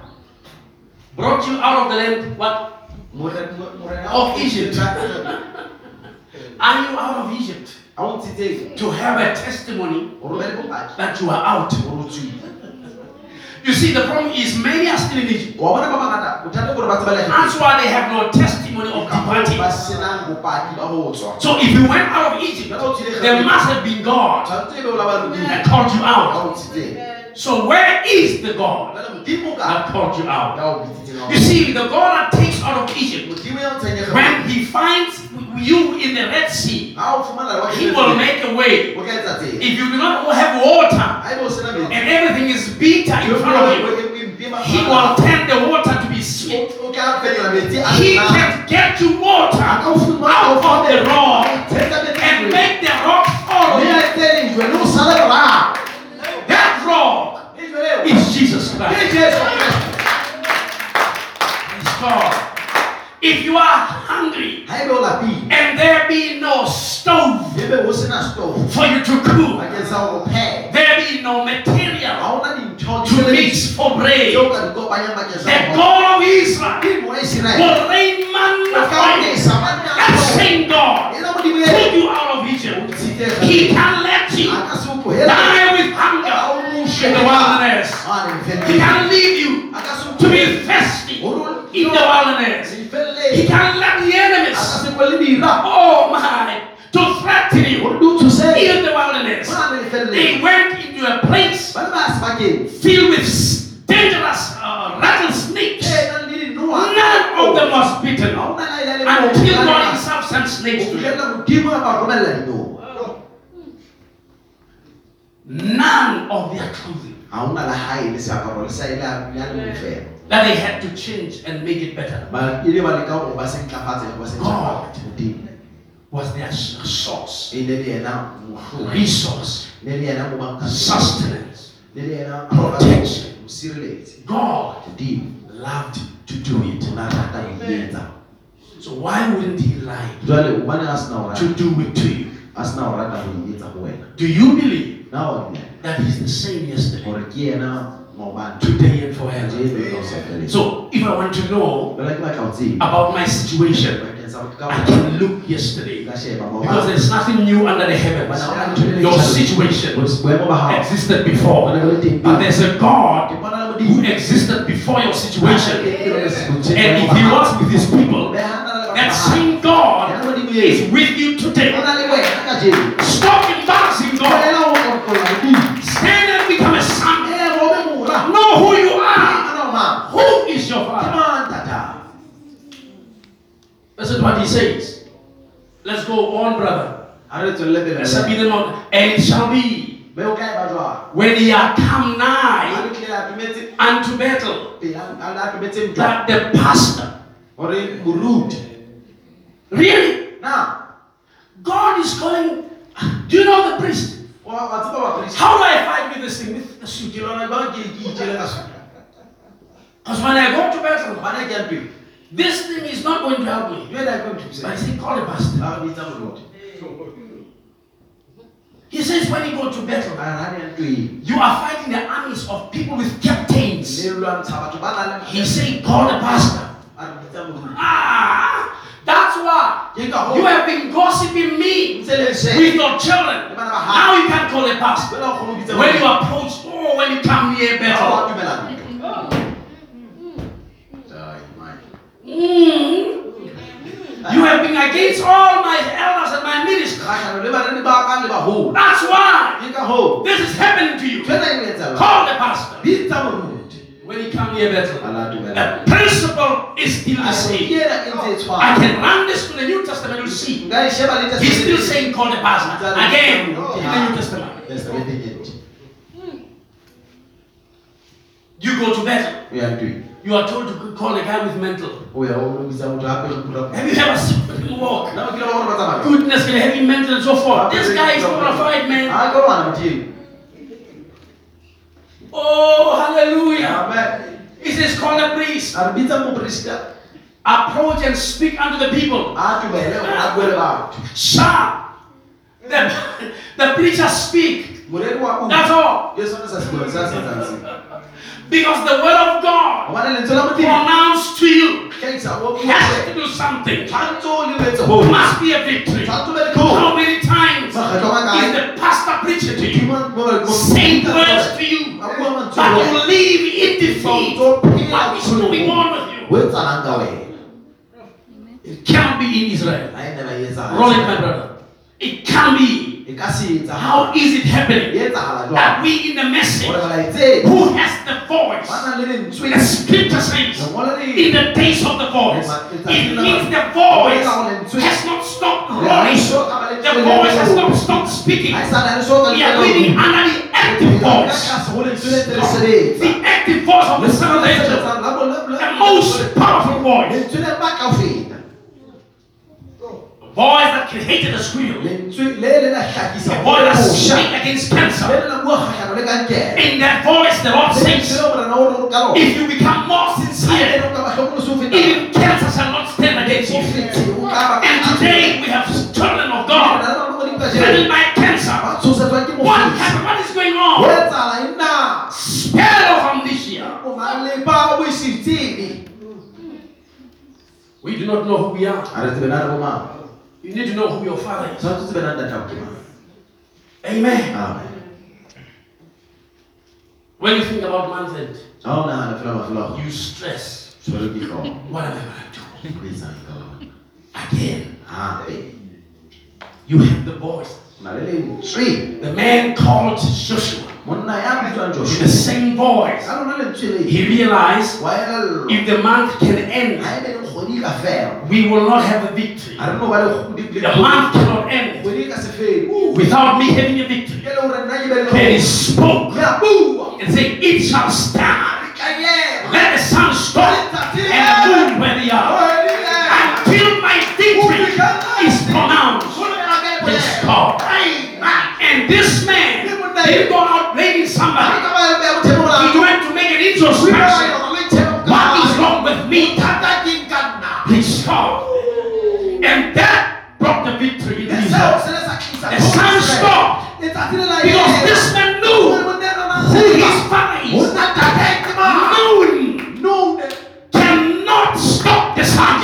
Brought you out of the land, what? More- more- morena Of Egypt. <laughs> Are you out of Egypt? o ntshitse To have a testimony hore o be le bopaki that you are out. Hore o tswile. You see, the problem is many are still in Egypt. Wa bona ba bangata bothata ke hore ba tseba le That's why they have no testimony of departing. senang bopaki ba ho tswa. So if you went out of Egypt, there must have been God Tshwanetse ebe o la ba modimo. that called you out. So where is the God that called you out? ya o bitsitseng hao. You see, the God that takes out of Egypt, Modimo ya o ntshang when he finds you in the Red Sea, Ha o fumana lewatle he will make a way. o ka etsa tsela. If you do not have water Ha ebe o sena metsi, and everything is bitter in front of you, he will turn the water to be sweet. O ka fetola metsi a He can get you water A ka o fumana out of the rock and make the rock follow Mme you. a etseng jweng, le o sale. That rock is Jesus Christ. Praise God. If you are hungry Ha ebe o lapile, and there be no stove ebe ho sena stove, for you to cook, bakeng sa hore o phehe. there be no material Ha hona dintho to mix for bread, tseo ka di kopanyang bakeng sa the God of Israel will rain manna for you. nesa manna a That same God took you out of Egypt. He can let you a ka se o tlohele. die with hunger in the wilderness. He can leave you A ka se o to be thirsty in the wilderness. Se He ifelletse. can let the enemies, se kwele dira. oh my, to threaten you Hore di o tshosetse. in the wilderness. Ha They went into a place Ba le ba sebakeng. filled with dangerous uh, rattlesnakes. Nang le dinoha. None of them was bitten Ha hona la ile until God Himself sent snakes to them. fihlella Modimo a ba. None of their clothing Ha hona la hae le seaparo le sa ile a ya le mofero. that they had to change and make it better Ba ile ba leka hore ba se ntlafatse le ba se God. was their source, resource, Ne le yena mo banka. sustenance. Ne le yena Protection. God loved to do it. O na rata ho etsa. So why wouldn't He like Jwale hobane a sena to do it to you? A sena ho rata ho etsa ho wena. Do you believe Na o dumela that He's the same yesterday, today, and forever? le ka o sa feleng. So if I want to know Jwale ke batla ho tseba. about my situation, Bakeng sa batho ka I can look yesterday because there's nothing new under the heavens. Your situation Boemo ba hao. existed before, Bona le teng. but there's a God Ke bona le who existed before your situation. And And if He was with His people, that same God is with you today. Stop embarrassing God. Stand and become a son. Know who you are. Who is your father? To what he says. Let's go on, brother. Let's read them on. And it shall be be o kae ba jwang when ye are come nigh le a tumetse unto battle, ntwa that the pastor, really, now God is calling. Do you know the priest? wa wa tseba wa kristo How do I fight with this thing, with the suit? ke lona ba ke ke itjele ka sona Because when I go to battle, bana ke a ntwe this thing is not going to help me. yo ena go But I nthusa say, call the pastor. ba bitsa moruti He says, when you go to battle, a ra ne ntwe you are fighting the armies of people with captains. le lwantsha batho ba nang le He said, call the pastor. a re bitsa moruti Ah, that's why you have been gossiping me ntse le with your children. Now you can call a pastor. wena o kgone ho bitsa When you moruti. approach, oh, when you come near Ha battle. Mm. You have been against all my elders and my ministers. kgahlano le banani ba ka le baholo That's why ke ka hoo this is happening to you. tsena etsahala Call the pastor. bitsa moruti When you come near battle, a la the principle is still the same. ena ntse I tshwana can run this to the New Testament, you'll see. nka sheba le He's still saying, call the pastor. Again, in the New Testament. Testament ntse. You go to battle. O ya ntweng You are told to call a guy with mental. o ya o bitsa motho hape o mpula Have you ever seen him walk? nna o kile ba bona ba tsamaya Goodness, can heavy mental and so forth. This guy is qualified, man. a ka bana motho eo Oh, hallelujah. amen He says, call priest. a moporesta Approach and speak unto the people. a tumele gore a bue le batho Sir, the, <laughs> the preacher speak. bua That's all. Ke sone sa se buang sa se etsang se Because the word of God gobane lentswe la modimo pronounced to you has to do something. tshwanetse o lebetse go Must be a victory. tshwanetse o be le tlholo How many times is the pastor preaching to you? Same words to you, a bua mantswe but you wena. live in defeat. Tshwanetse o phela What is going on with you? ho etsahalang ka wena It can't be in Israel. ha ne ba etsahala. Roll it, my brother. It can't be. Ka se etsahale. How is it happening? That we in the message? Who has the voice? ba nang le lentswe The scripture says in the days of the voice, it means the voice has not stopped rolling. The voice has not stopped speaking. ha sa na le We are under the active voice, ho lentswe le ntse le sebetsa the active voice of the Son of the angel, the most powerful voice, lentswe le matla ho feta a voice that can hate the squeal, a lentswe le le la voice that speaks against cancer. le la bua kgahlano le kankere In that voice, the Lord says, le morena o re ka if you become more sincere, le ka ba hlokomolosi ho feta even cancer shall not stand against you. fetse o ka ba And today we have children of God driven by cancer. ba tshosetswa ke What happened? What is going on? etsahala nna Spirit of amnesia. o malepa o boisitsebe We do not know who we are. You need to know who your father is. Amen. amen When you think about month end, ha o nagana fela mafelo a go you stress. What am I going to do? Again, gape you have the voice. The man called Joshua with the same voice. ka lona lentswe le He realized if the month can end, ha ebe le kgwedi ka fela we will not have a victory. ga re no ba le The month cannot end kgwedi ka se fele without me having a victory. le gore nna ke be le And he spoke and said, It shall stand. Let the sun stop and the moon where they are. Until my victory is pronounced. God. And this man didn't go out blaming somebody. He went to make an introspection. What is wrong with me? Praise God. And that brought the victory in Israel. The sun stopped because this man knew who his father is. Noon cannot stop the sun.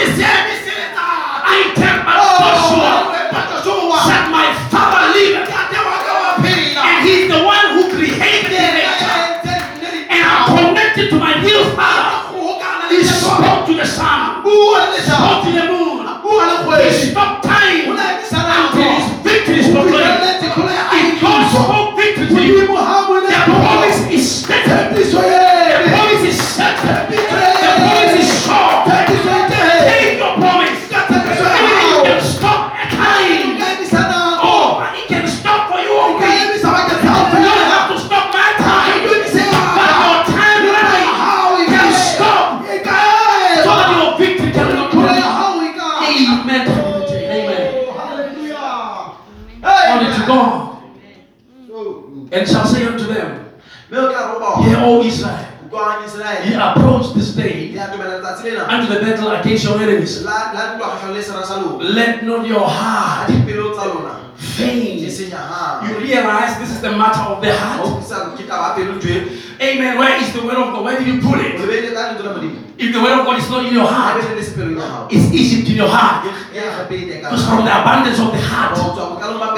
Abundance of the heart,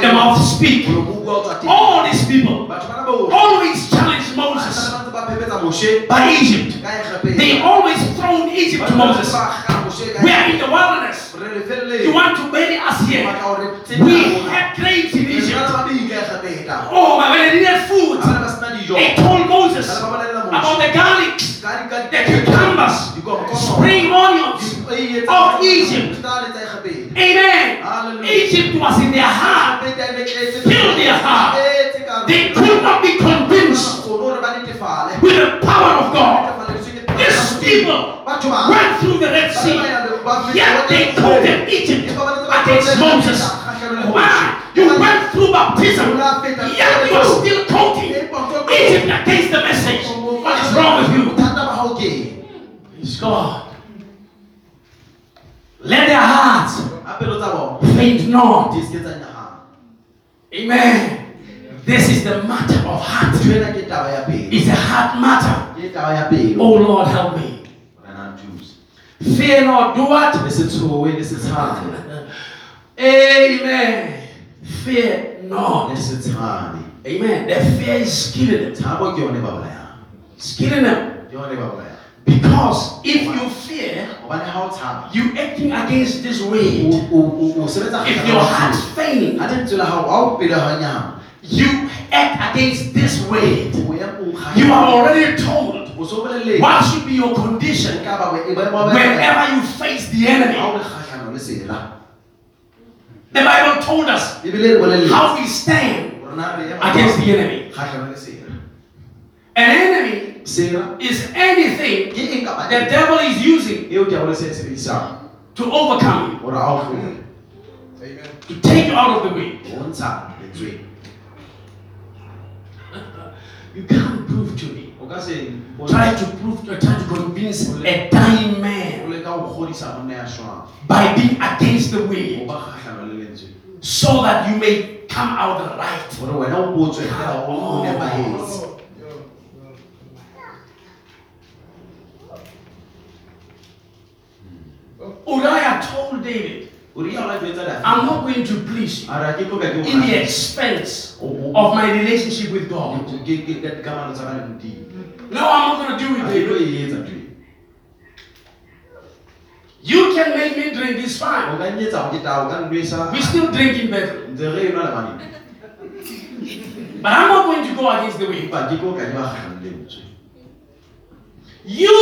the mouth speak. All these people always challenge Moses by Egypt. They always thrown Egypt to Moses. Do what? Amen. Fear not. Amen. The fear is killing them. It's killing them. Because if you fear, you acting against this way. If your heart faint, you act against this way. You are already told what should be your condition whenever you face the enemy. The Bible told us how we stand against the enemy. An enemy is anything the devil is using to overcome you, Amen. to take you out of the way. <laughs> You can't prove to me. Try to prove, uh, try to convince a dying man by being against the way so that you may come out right. gore wena o botswe fela o o nepagetse Uriah told David, uriya o la jwetsa I'm not going to please you a re, "Ha ke tlo ka ke o in the expense of my relationship with God. No, I'm not going to do Ha it, ke tlo David. etsa ntho e. You can make me drink this fine. o ka nyetsa go ke tao o ka nwesa We still drinking better. ntse re enwa le mane But I'm not going to go against the way. empa ke tlo ka ke ba kgatlhanong le lentswe You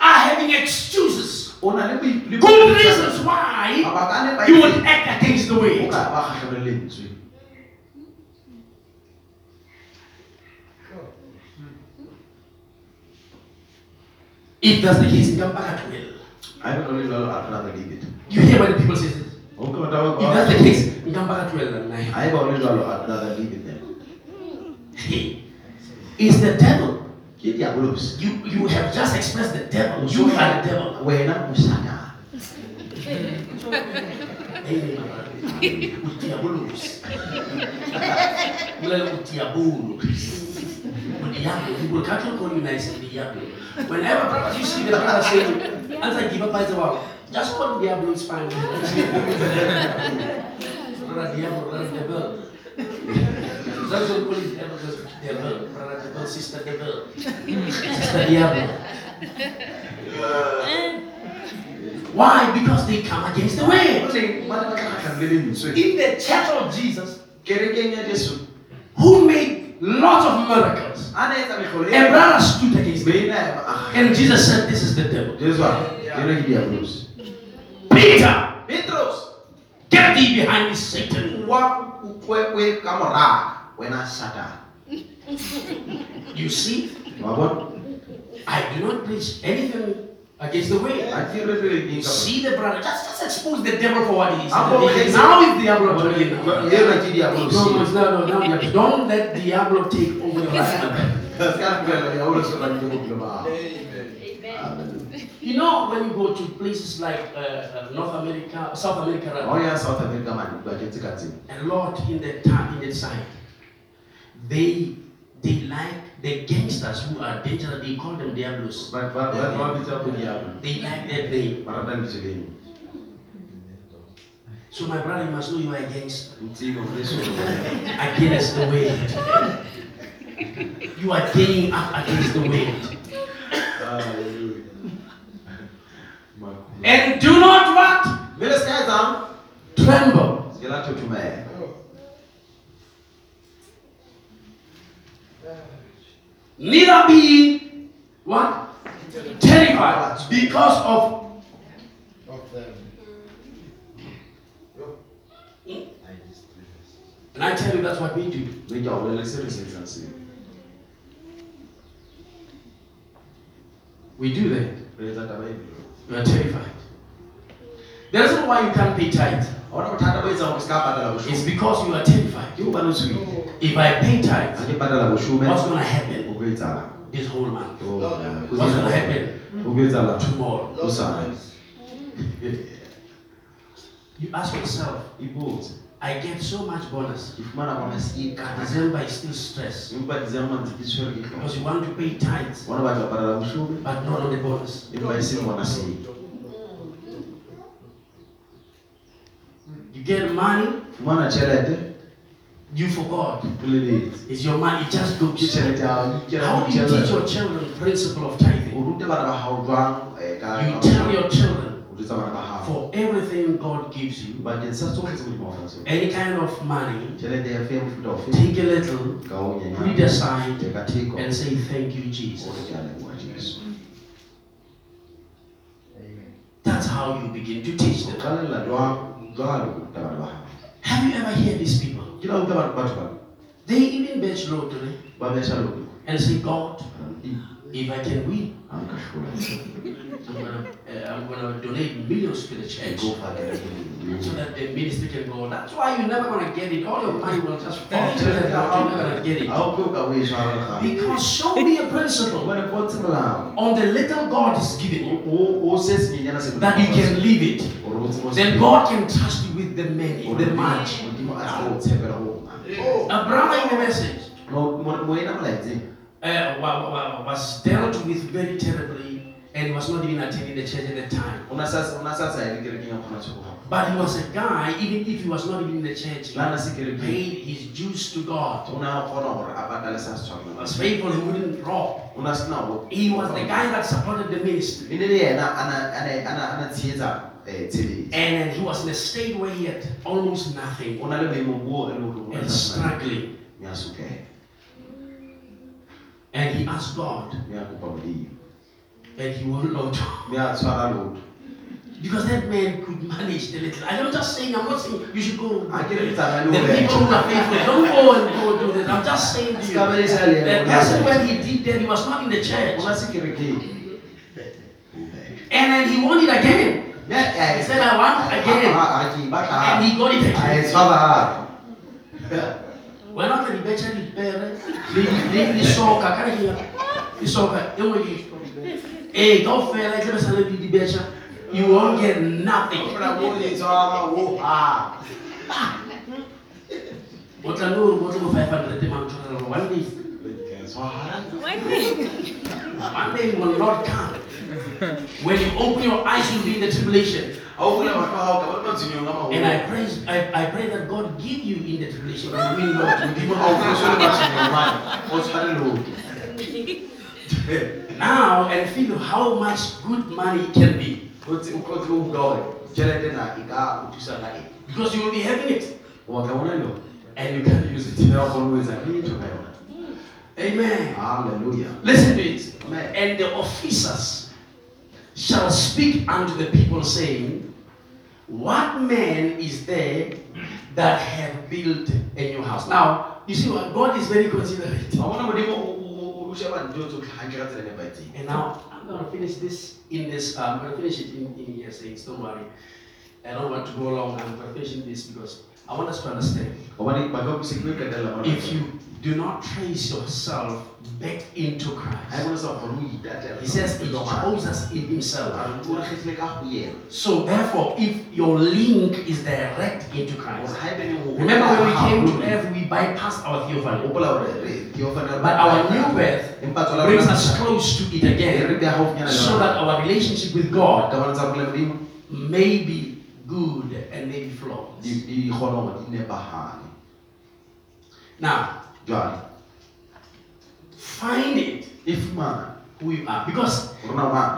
are having excuses, o na le boi- le good reasons why mabaka a nepahetseng you would act against the o way. ka ba kgatlhanong le lentswe If that's the case, come back at will. ha e le jwalo a tla David You hear what the people say? If o ka batla ba- that's the case, come back at will. ha e ba o le jwalo a tla David then Hey, it's the devil. ke diabolos You you have just expressed the devil. You are the devil. wena o satana Amen. Utiabolus. Well, utiabolo. Diablo. People can't call you nice Diablo. Whenever <laughs> brother, you see the brother saying, as I give up, I say, well, just call him Diablo, it's fine. <laughs> brother Diablo, brother Devil. That's what call him Devil, just Devil. Brother Devil, sister Devil. Sister Diablo. <laughs> Why? Because they come against the way. Joleng, ba ne ba tla kgatlhanong le lentswe In the church of Jesus, kerekeng ya jesu who made lots of miracles, a ne etsa megolo e a brother stood against be him. ena ema a And Jesus said, This is the devil. jesu a eno ke diabolos Peter, petros get thee behind me, Satan. wa kwekwe ka moraga wena satana You see, I do not preach anything against the way. a ke re pele See the brother, just, just expose the devil for what he is. Uncle, yes. Now is Diablo talking. ena ke diabolos No, no, no, no, no, Diablo. <laughs> Don't let Diablo take over your life. sekarang kalau ya udah sudah di mobil mah Amen. You know, when you go to places like uh, uh, North America, South America, rather, oh yeah, South America man bagian sekali a lot in the time, in that side, they they like the gangsters who are dangerous. They call them diablos. Ba- ba- ba- ba- bisa punya They like that name. para dan di So my brother, you must know you are a gangster. Mti <laughs> Against the wind. You are gaining up against the wind. And do not what? Bila sekarang Tremble. segala tutume Neither be what? Terrified because of Of them. Hmm? and I tell you that's what we do. ni jauh dari serius sih We do that. Reza tabai You are terrified. The reason why you can't pay tithe orang bertanda bai zama skapa dalam is because you are terrified. Kiu baru sui If I pay tithe, Aje pada dalam ushuru what's going to happen Ugwe zala this whole month? Oh, ya. What's going to happen? Ugwe zala tomorrow? Usah You ask yourself, Ibu I get so much bonus. If Ifmana kwa masika December is still stress. Zaman zikishwari kiko because you want to pay tithes, Wana pada dalam ushuru but not on the bonus. Nyumba isi si You get money, Mwana chelete you forgot. Tulili It's your money, it just goes. Chelete How do you teach your children the principle of tithing? Urute bana bahau dwang Eh ka You tell your children Urute bana bahau for everything God gives you, Bagian satu kita boleh mahu langsung any kind of money, Chelete ya fem fuda fem take a little, Kau put it nyanyi aside, and say thank you, Jesus. Ode jale kwa Yesu Amen. That's how you begin to teach them. Kala la dwang Dwang tabana bahau Have you ever heard this people? Kila uta bana batu bana They even bet lottery Babe shalu and say, God, Di if I can win, Angka shkula I'm gonna, uh, I'm gonna donate millions to the church. So that the ministry can go. That's why you're never gonna get it. All your money will just fall into the ground. You're never gonna get it. Au kau kau wei shara kha Because show me a principle Wana ponti malam on the little God is giving you O o ses ni nyana se that you can leave it. Then Then God can trust you with the many, the much. Ndimo asko tsepela ho Oh. Abraham in the message Mo mo mo ina malaiti uh, wa- wa- was dealt with very terribly and he was not even attending the church at the time. Una sasa una sasa ile kile kinga kuna choko hapo But he was a guy, even if he was not even in the church, Lana he sikile kile paid his dues to God. Una kona hore abadala sasa He choko was faithful, he wouldn't rob. Una sina ho He was the guy that supported the ministry. Eh And he was in a state where he had almost nothing Una le mo bo and struggling. And he asked God, Nya ku pabli and he won't Lord. Nya tsara lo Because that man could manage the little. I'm just saying, I'm not saying you should go. Akire The people who are faithful, don't go and go do this. I'm just saying to you. The person when he did that, he was not in the church. Una sikire ki And then he won it again. Ya ya He said, I want again. Aki And baka he got it Ai again. tsara We're not going to bet you the the the soccer. Can I hear? The soccer. You will Hey, don't fail like the person the betcha. You won't get nothing. Una bo ni tsara wo ha What I know, what I 500 months one day. One day will not come. <laughs> When you open your eyes, you'll be in the tribulation. Au kula watu hao kama tunyo ngama And I pray, I, I pray that God give you in the tribulation. And we Lord, to give Ndipo you au all kusuri the basi ni mwana. Osare lo. now and feel how much good money can be. Koti ukoti ugawe. Chelete na ika utusa na i. Because you will be having it and you can use it. Tena kuweza kitu. Amen. Hallelujah. Listen to it. Amen. And the officers shall speak unto the people, saying, What man is there that have built a new house? Now, you see what God is very considerate. Aona mudimo ushaba ndio tu hangira tena baiti. And now I'm gonna finish this in this. Uh, I'm gonna finish it in, in here sayings. Don't worry. I don't want to go long. I'm paraphrasing this because I want us to understand. hobane ba ka se ke qetella mona If you do not trace yourself back into e Christ, bonesa gore o itatela He says He chose us in Himself. re o re kgethile ka go yena So therefore, if your link is direct into Christ, ha e be le go remember when we came to earth, we bypassed our theophany. But our new birth brings us close to it e again, re beha haufinyana le so that our relationship with God kamano tsa rona le modimo may be good and may be flawless. di di kgona gore di nepagale Now, jwale. find it. If fumana who you are. Because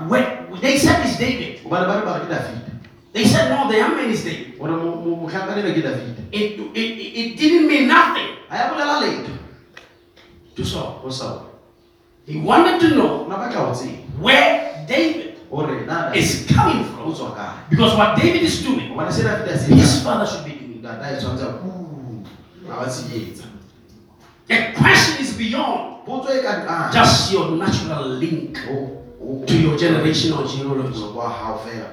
when they said it's David, gobane ba re ba re ke davide they said no, the young man is David. It, it, it didn't mean nothing. Ga ya bolela letho. To Saul. He wanted to know ona batla go tseba. where David gore na Davide is coming from. Because what David is doing, gobane se davide a se his father should be doing. data tshwanetse a ba tsheetsa The question is beyond just your natural link to your generational genealogy. o kwa gago fela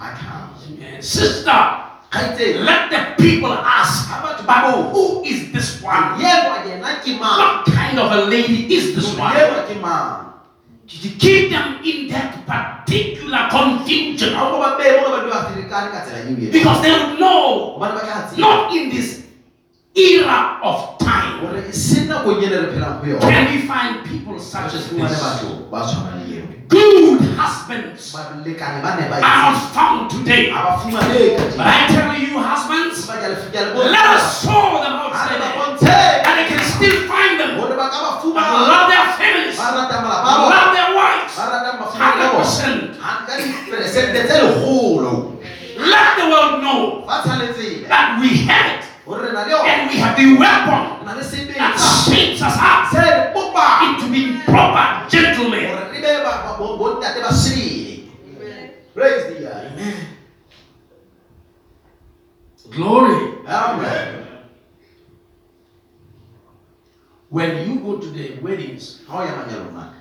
a tlhamo Amen. Sister, let the people ask, but who is this one? yebo yena ke mang What kind of a lady is this one? in that particular confusion. Because they know not in this era of time. Can we find people such as this? Batho ba tshwanang le eo Good. Husbands. Balekane ba ne ba are not itse. found today. ga ba fumanee But I tell you, husbands, ba ke le fika le let us show them ba outside bontshe. And they can still find them. gore ba ka ba But love their families, ba rata malapa a bona. Love their wives, ba rata mafumane a bona. 100%. ka diperesente tse Let the world know that we have it. Gore re na le yone and we have the weapon re na le that sebetsa shapes us up se into being proper gentlemen. Gore re be ba- ba- bo- bontate ba sebele praise the Lord. Amen. Glory. amen When you go to the weddings, ga o ya manyalong mana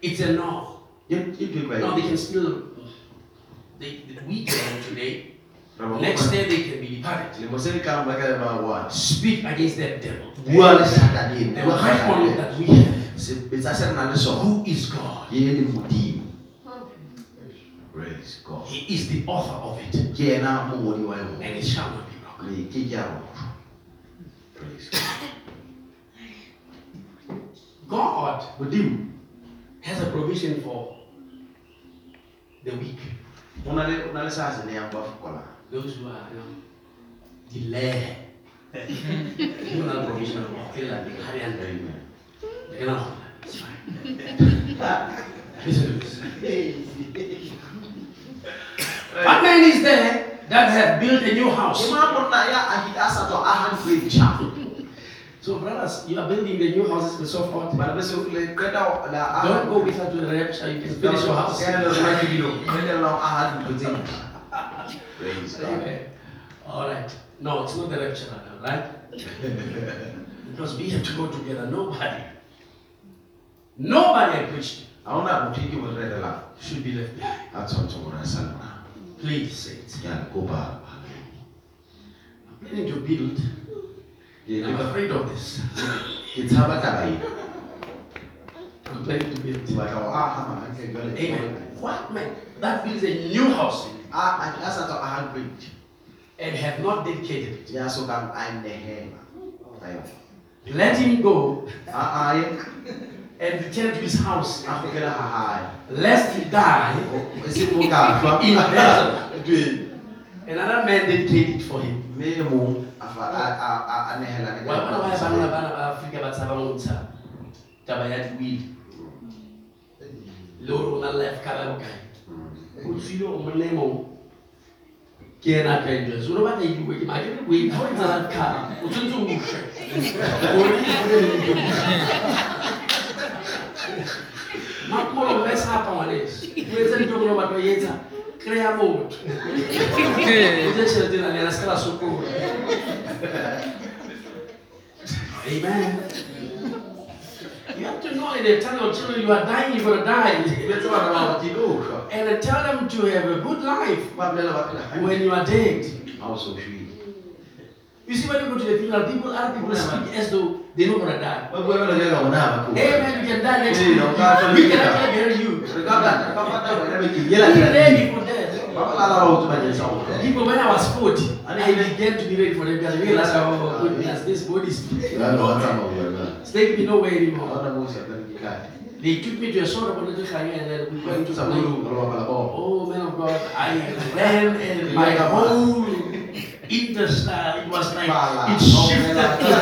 it's a no. ke ke ntho e No, they can still. They, we can today. Next day they can be departed. selemo se le tlang ba ka ba wa Speak against that devil. bua le sataneng The bua that we have. Sebetsa se re nang Who is God? ke le modimo praise god. He is the author of it, ke ena wa yona and it shall not be broken. le ke ke a rotho praise god. God modimo has a provision for the weak, o na le o na le sa se neyang ba fokolang those who are you know, delayed. <laughs> You know, provision of God. Feel like hurry and hurry. You know, it's fine. Listen to man is there that have built a new house? ma monna ya a hita a sa tswa a handle ntšha So, brothers, you are building the new houses and so forth. bana be se le qeta ho- la a Don't go with her to the rapture. You can finish your house. Ke le rona ke dilo qetella a ha dintho tse ntjha praise god Okay. All right. No, it's not the rapture, right? <laughs> Because we have to go together. Nobody, nobody I preached ha ona motho e ke mo rerelang should be left behind. a tshwanetse gore a sa lona Please say it. a le kopa I'm planning to build. Ke- I'm afraid of this. It's ena I'm planning to build. ke batla go aga magantle jwale Amen. What man that builds a new house a a a sa tswa a handle ntšha and have not dedicated it. ya sokang I'm ka yona Let him go ye and return to his house, a gokela ga lest he die. se mo ka hlwa In. <laughs> Dwe. Another man for him. e afrika ba tshaba go ntsha taba ya diwili le gore o na life cover bokae o tswile o monna e mongwe ke ena ka enjoy so o batla e diwe ke makere wei ga o life cover o tshwanetse o utlwe Gore e bone le ntho. makolo sapa ngwaneso o etse ntho batho ba etsa kry-a motho o je tšhelete na le ena se ka la sokola amen You have to know and then tell your children you are dying, you're gonna die. Betse bana ba ba tidusha. And then tell them to have a good life Ba bolela ba phela hantle. when you are dead. Ha o so shwele. You see, when you go to the funeral, people, other people speak as though they're not gonna die. Ba bua jwalo ka eka bona ha ba tloha. Amen, you can die next Hey, week. We can actually bury you. Re ka ba ka pata wena be yela ka. then, people dead. Ba ba lala ba o tsuba jesa o. People, when I was 40, I began to be ready for them because I realized, oh, goodness, this body is Ya lo wa tsama o it's taking me nowhere anymore. ona mo sa tla di ka. They took me to a sort of political and then we went to Sa some bolo lo ba bala ba. Oh man of God, I ran and my whole interest, uh, it was like, it shifted to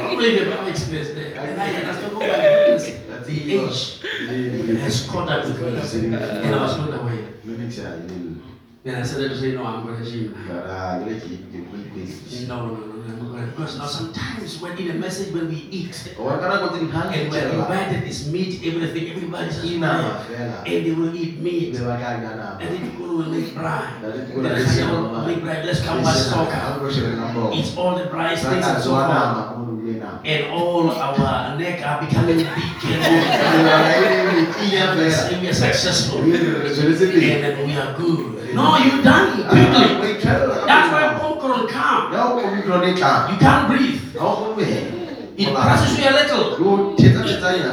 only the Bible express there. And I oh my goodness, the age. Has caught up with me. And I was not aware. Maybe it's a little. Then I started to say, no, I'm going to gym. Gara ile ki ki ki. No, no, no, no, I'm not going to. Because now sometimes when in a message when we eat, Wa kana ko tin han and we're invited, it's meat, everything, everybody's just Ina there. ma fela. And they will eat meat. Be ba ka ga na. And then people will make bride. Then I say, se oh, make bride, let's come watch soccer. Ko shele na bo. It's all the bride things and so forth. Ma ko lu na. And all our neck are becoming big and <laughs> we are successful. And then we are good. No, you done it quickly. That's why Omicron come. Ya o mi tlo. You can't breathe. Ya o me. It crushes you a little. Yo teta teta ina.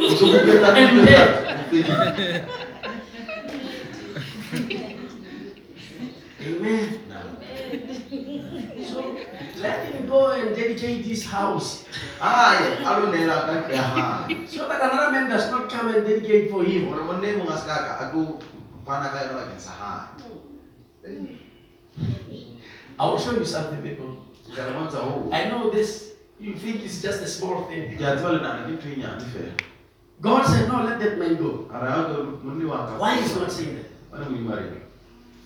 O so ke ta And you teta. Amen. Let him go and dedicate this house Ai, alo ne la ka ya ha. so that another man does not come and dedicate for him. Ora mo ne mo ga ska ka aku pana ka ina ka sa ha. Hmm. I will show you something, people. Ga mo tsa ho. I know this. You think it's just a small thing. Ya tswa le na ke twinya di fe. God said, No, let that man go. Ara ya ko mo ni. Why is God saying that? Ana mo ni mari.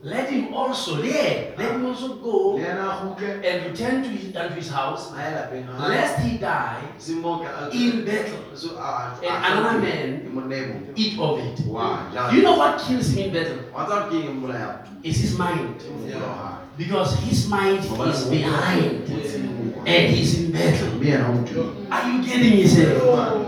will him also, yeah, let him also go and return to the Mona di dia bisa spirit. Amen. Hane wana na wana bra. Hane yo yemo, kuna le mo nyale nteng ka his mind. Because his mind is behind And what man is he that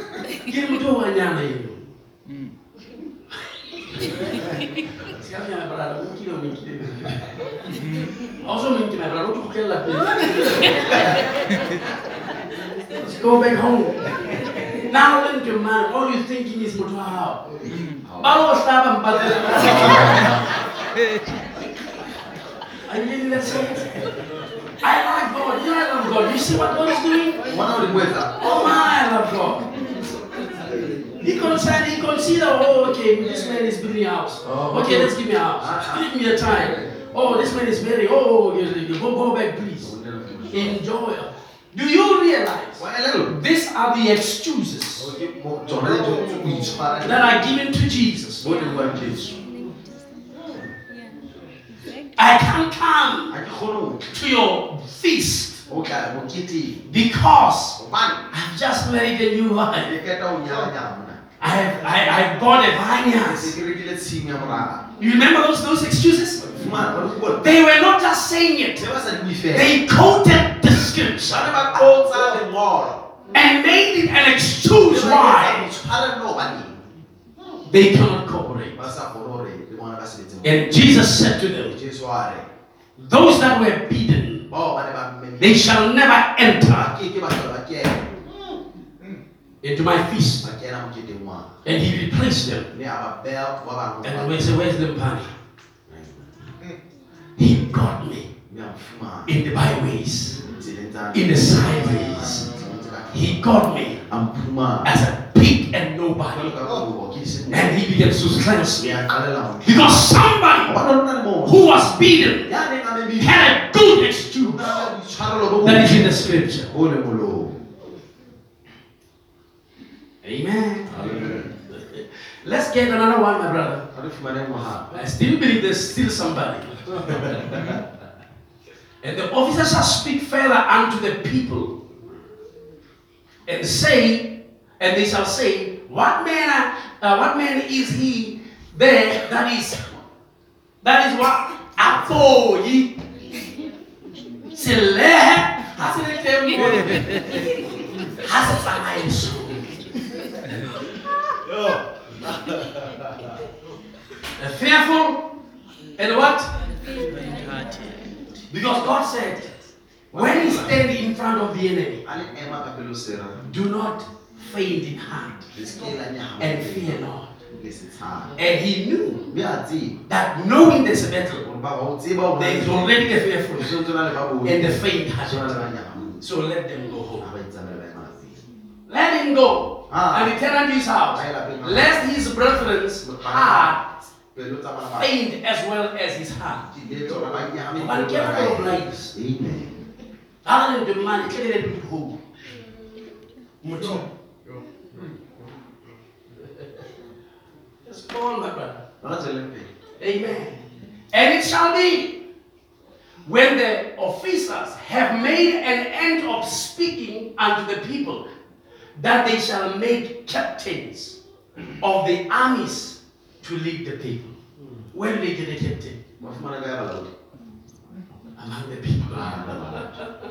wa nyama hiyo. Sikia ya brada, kilo ni kile. Also mingi na brada, tu kela pe. Let's go back home. Now when you man, all you thinking is mtu hao. Balo staba mpate. Are you getting that? I like God. You know I love God. You see what God is doing? Mwana ulimweza. Oh my, I love God. He consider, he consider, oh, okay, this man is building a house. Oh, okay, okay. let's give me a house. Give me a time. Oh, this man is married. Oh, you- you- go, go back, please. Enjoy. Do you realize these are the excuses Jona le jo kuitshwara. that are given to Jesus? Bo le buang Jesu. I can't come Ha ke kgone ho to your feast ho tla because I've just married a new wife. Ke qeta ho nyala nyana. I have I, I bought a vineyard. Se ke rekile tshimo ya morara. You remember those those excuses? Fumana ba dikolo. They were not just saying it. Se ba sa di bue fela. They quoted the scripture Ba ne ba qotsa lengolo. and made it an excuse why Tshwarello they cannot cooperate. Ba sa kgone hore le bona ba sebetse mmoho. And Jesus said to them, Jesu a re, Those that were beaten, bao ba ne ba mmemile. they shall never enter Ba ke ke ba hlola ba kena. Eh, into my feast. Ba kena moketeng wa. And he replaced them. Mme a ba beha. And we say, Where's the money? He got me Mme a mfumana. in the byways, in the sideways. He got me as a pig and nobody. ka kobo, ke se- And he begins to cleanse me. Because somebody Hobane ho na le moo. who was beaten had a good Ho excuse na le boitshwarelo bo that is in the scripture. Amen. Let's get another one, my brother. Ha re fumaneng mohato. I still believe there's still somebody. <laughs> and the officers shall speak further unto the people and say, and they shall say, What manner, uh, what man is he there that is that is what? Apo ye. Selehe, ha se le teng moo. Ha se tsamaye so. A fearful and what? Because God said, when you stand in front of the enemy, A le ema ka pelo sera. do not faint in heart Le se ke la nyahama. and fear not. Le se tshabe. And he knew a that knowing there's a battle, hore ba ba o tseba hore there is already the fearful ho sontso na le ba boi. and the faint heart. So let them go home. ba itsamaela ba. Let him go Ah. and return unto his house, lest his brethren's heart Pelo tsa bana ba- faint as well as his heart. Le tsona ba nyahame Hobane ke yana pelo ka tsa hae. bolaies. Amen. Other than the man, tell them to hold. Motho. Let's go on, my brother. Rona tsweleng pele. Amen. And it shall be when the officers have made an end of speaking unto the people that they shall make captains of the armies to lead the people. Do they get a captain? Ba fumana kae balaodi? Among the people. Ah, balaodi.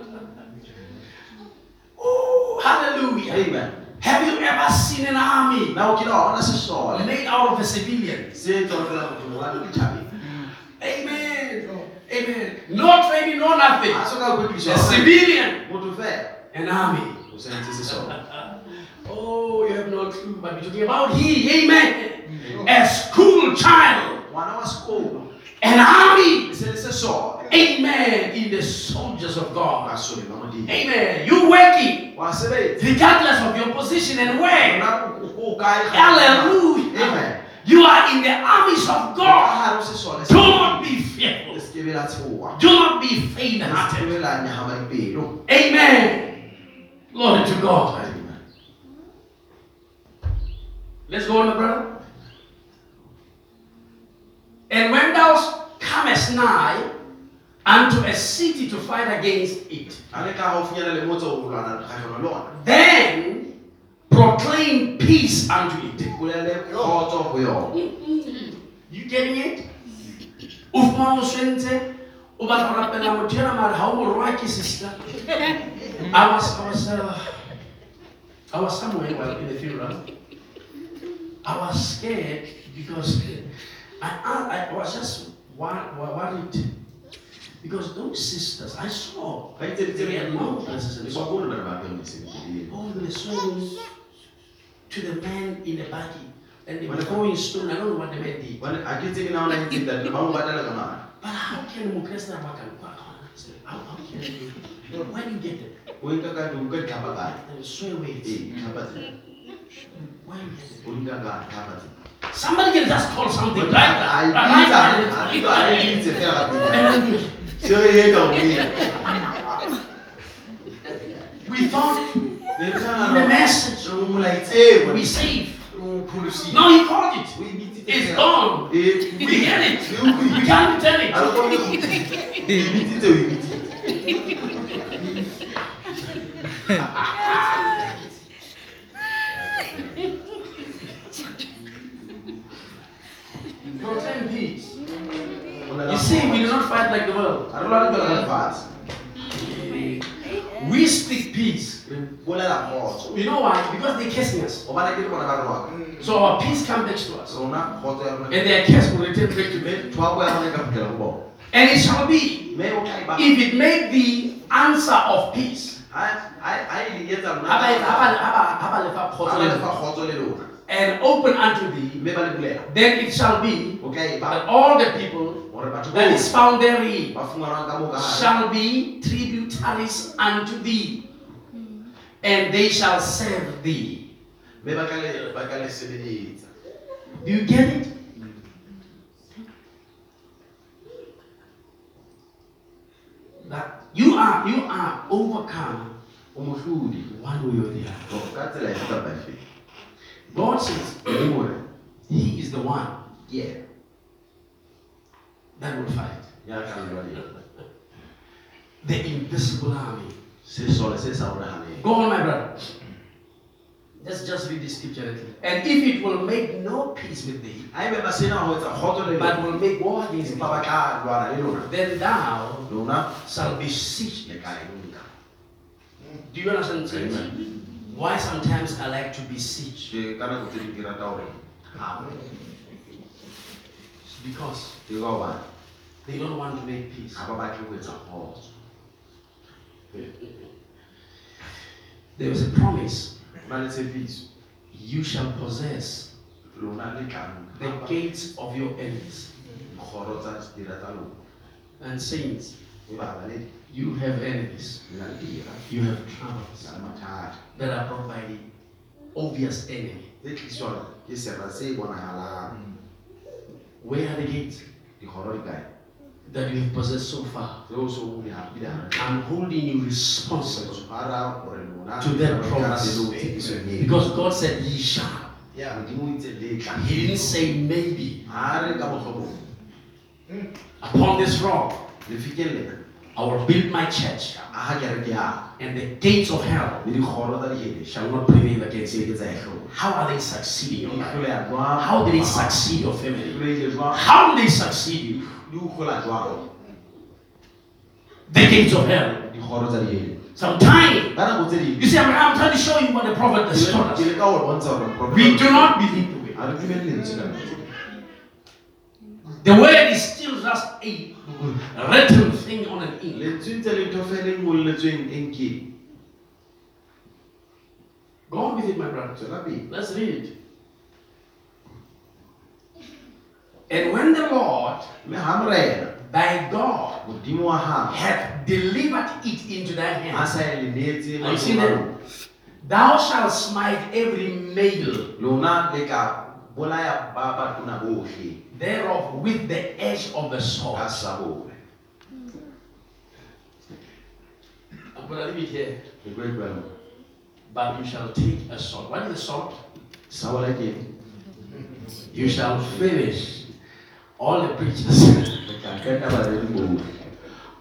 Oh, hallelujah. Amen. Have you ever seen an army Na o kila wa bona sesole. made out of a civilian? Se tswa fela motho wa le dithabeng. Amen. Amen. No training, no nothing. Ha so ka kwetliswa. A civilian, an army. O sentse sesole. Oh, you have no clue, but we're talking about he, amen. A school child, Ngwana wa sekolo. An army, se le sesole. amen, in the soldiers of God. Basole ba modimo. Amen. You working, regardless of your position and where. Hallelujah. Amen. You are in the armies of God. hare ho sesole. Do not be fearful. Le se ke be la tshoha. Do not be Le se ke faint-hearted. be la nyahama dipelo. Amen. Glory to God. Let's go on, my brother. And when thou comest nigh unto a city to fight against it, Ha le ka haufinyana le motse o lwana kgahlano le ona. then proclaim peace unto it. You getting it? O fumana o swentse o batla go rapela motho ena mare ha o mo rwa ke sister. I was, I was, uh, I was somewhere in the funeral. I was scared because I, I, I was just wor- wor- worried because those sisters I saw they had mountains and so so bolo ba re ba beng mesebetsi. Oh, they swinging to the man in the buggy and they were throwing stone. I don't know what the man did. Wani a ke tsebe na ona ntse da ba mo batla ka mana. But how can Mukresta Bakan said, "How- how can you- do you get it? o nka ka di o ka di tlhapa kae And swear weight. ee tlhapa tse Where do you get it? o nka kae tlhapa tse Somebody can just call something e o ena we thought in the message re mo molaetseng we save. re mo pholosile No, he called it. It's gone. We get it. We can't tell it. <laughs> fight like the world. a re lwane fela ka lefatshe We speak peace. You know why? Because they're cursing us. gobane ke le bona ba re waka So our peace comes back to us. rona kgotso ya rona And their curse will return back to them. thoako ya rona ka fitlhela go bona And it shall be, mme o tla ba if it make the answer of peace, and open unto thee, mme ba le bulela then it shall be o tla e that all the people gore batho that is botlhe found therein ba fumanwang ka mo ka gare shall be tributaries unto thee, and they shall serve thee. mme ba ka le ba ka le sebeletsa Do you get it? That you are you are overcome one way or the other. o ka tsela efe kapa efe God says He is the one ena that will fight. ya ka lwaneng The invisible army. sesole se sa bonagaleng Go on, my brother. Let's just read this scripture. a little. And if it will make no peace with thee, ha ebe ba sena go etsa kgotso le but lona will make war against empa ba thee, tla lwana le lona then thou lona shalt besiege le them. ka e nka Do you understand? saints? Amen. Why sometimes I like to besiege? ke ka nako tse ding ke rata gore ah. How? It's because ke ka gobane they don't want to make peace. ga ba batle go etsa kgotso There was a promise. Go na le you shall possess lona le tla the gates of your enemies. dikgoro tsa dira tsa lona And saints, you have enemies. You have troubles na le mathata that are brought by the obvious enemy. tse tliswang ke sera se bonagalang Where are the gates? Dikgoro di kae that you have possessed so far? tseo se o I'm holding you responsible tshwara gore lona To that promise. because God said, Ye shall. Yeah. modimo o itse le tla He didn't say maybe. ga re ka botlhokong hmm. Upon this rock, I will build my church, aga kereke ya and the gates of hell le dikgoro tsa dihele shall not prevail against it. ke tsa etlholo How are they succeeding in your life? ikgola jwang How did they succeed your family? How did they succeed you? Di ukgola jwang The gates of hell. dikgoro tsa dihele Sometime, ka nako tse you see, I'm, I'm trying to show you what the prophet has taught us. le ka gore bontsha gore We do not believe the way. ga re dumele lentswe ka nako The word is still just a written thing on an ink. lentswe ntse le ntho fela ngolletsweng enkeng Go on with it, my brother. Let's read it. And when the Lord, mme ga morena thy God, hath delivered it into thy a hands, sa lenetse Are you seeing that? thou shalt smite every male a lona le ka bolaya ba batona botlhe thereof with the edge of the sword. I'm going to leave it here. ke tlo But you shall take a sword. What is a sword? You shall finish all the preachers. Re tla qeta baredi botlhe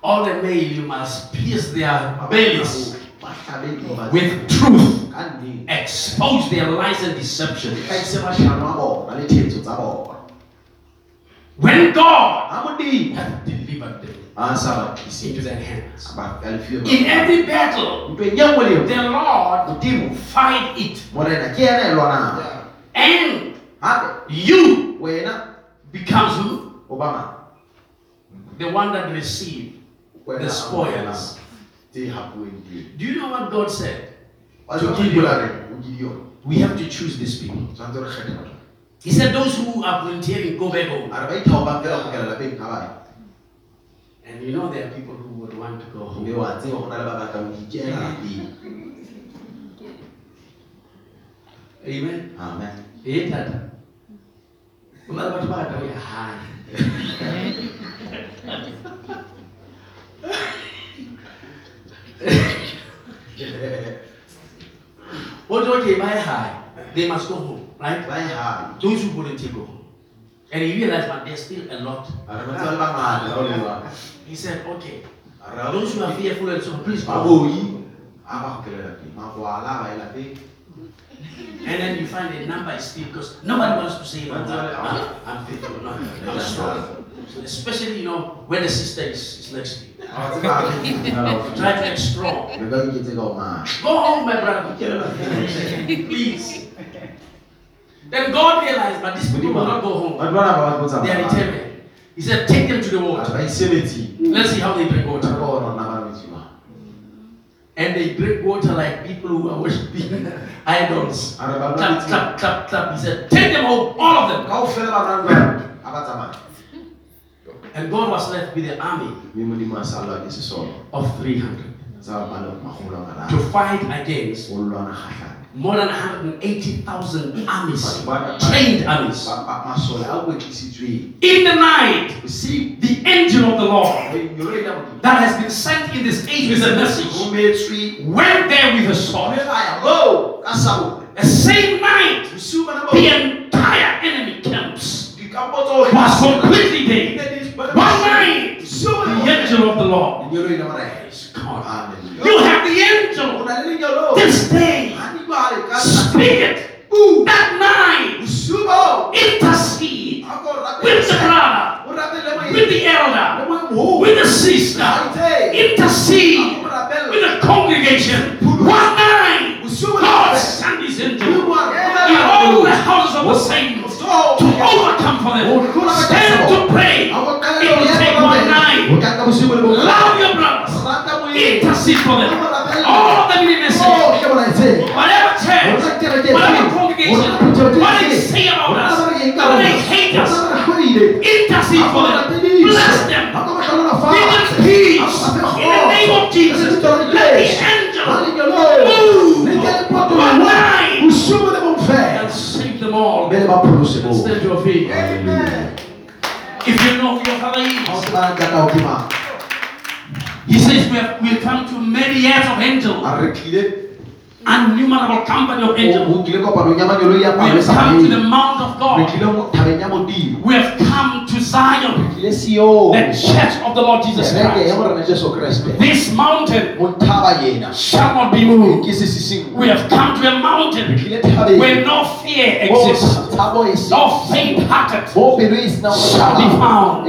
all the male, you must pierce their bellies ba tlhabe diba with truth. expose their lies and deception. ka ise matlhano a bona le thetso tsa bona When God hath delivered them a sa ba into their hands. ba ka lefiwe In every battle, ntweng ye nngwe le nngwe the Lord fight it. morena ke ena lwanang Yeah. And you becomes who? Obama. The one that received. Wena The spoils. tse hapuweng teng Do you know what God said? To Gideon. Gideon reng? o Gideon. We have to choose these people. tshwanetse re kgethe batho He said, Those who are volunteering, go back home. a re ba ithaopang fela go kela lapeng ga bae And you know, there are people who would want to go home. mme wa Eh, tata. Go na le batho ba ratang go ya hae. What okay, buy high. They must go home, right? ba ye gae Those who couldn't go home. And he realized, but there's still a lot. a re batse ba le bangata ga o lewa He said, okay, a re those who are fearful and so on, please go home. And then you find the number is still because nobody wants to say, uh, I'm, I'm, I'm faithful, no, I'm strong. Especially, you know, when the sister is, is next to you. a wa tseba a Try to act strong. re ka iketse ka o mang Go home, my brother. Please. Then God realized, but these people will not go home. batho bana ba batlo They are tsamaya determined. He said, take them to the a water. ba ise Let's see how they drink re water. And they drink water like people who are worshiping <laughs> idols. a re ba nwa Clap, clap, clap, clap. He said, take them home, all of them. ka o fela ba nwa jwalo a ba tsamaya And God was left with the army mme modimo a salwa ke sesolo of 300 tsa ba le magolo a to fight against go lwana kgatlhang more than 180,000 armies, trained armies. Ba- ba- masole a kwetlisitsweng In the night, the angel of the Lord lenyolo la modimo that has been sent in this age with a message went there with a sword. ba ya go ka saole The same night, the entire enemy camps was completely dead. One night, the angel of the Lord lenyolo la morena is come. amen You have the angel na le lenyolo this day. Ha di jwale ka Speak it. That night, intercede a ko rapela- with the brother, o rapele moeng. with the elder, with the sister. Intercede A ko rapela. with the congregation. One night, God sent his angel in all the houses of the saints So, to overcome for them. Stand to pray. It will take one night. O ka nka bosigo le moeng. Love your brothers. Intercede for them. All of them in the message. Oh, etse. Whatever church, whatever congregation, what they say about us, how they hate us, intercede for them. Bless them. Give them peace. In the name of Jesus. Let the angel move and save them all. Stand to your feet. If you know who your father is, he says we have, we have come to many years of angels, innumerable company of angels. We have come to the Mount of God. We have come to Zion, the church of the Lord Jesus Christ. This mountain shall not be moved. We have come to a mountain where no fear exists, no faint hearted shall be found.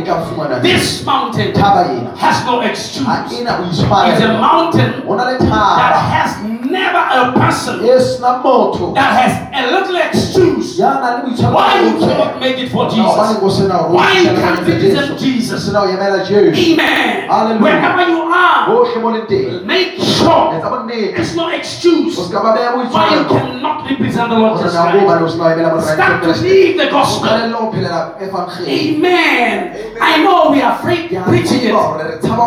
This mountain has no excuse. It's a mountain that has never a person that has a little excuse why you cannot make it for Jesus. Why you can't represent Jesus. Amen. Hallelujah. Wherever you are, make sure there's no excuse why you cannot represent the Lord Jesus Christ. Start to live the gospel. Amen. I know we are afraid preaching it,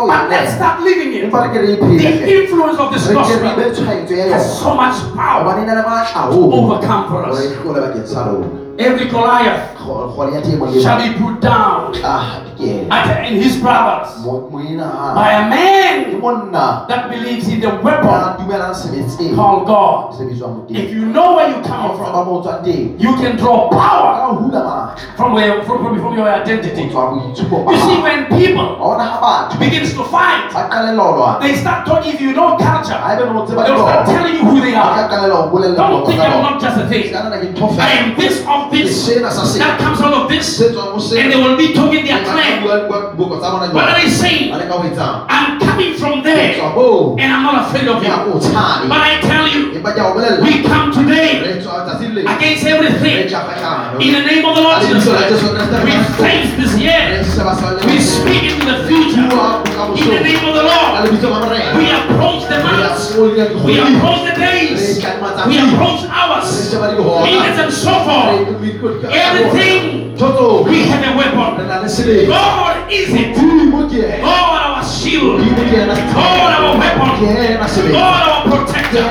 but let's start living it. The influence of this gospel has so much power to overcome for us. Every Goliath shall be put down. At- in his brothers. By a man that believes in the weapon called God. If you know where you come from, you can draw power from where from, from, from your identity. You see, when people begins to fight, they start talking. If you know culture, they'll start telling you who they are. Don't think I'm not just a thing. I am this of this. That comes out of this, and they will be talking their clan. What are they saying? I'm coming from there, and I'm not afraid of you. But I tell you, we come today against everything in the name of the Lord Jesus Christ. We face this year. We speak into the future in the name of the Lord. We approach the months. We approach the days. We approach hours, minutes, and so forth. Everything we have a weapon. God is it. God our shield. God our weapon. God our protector.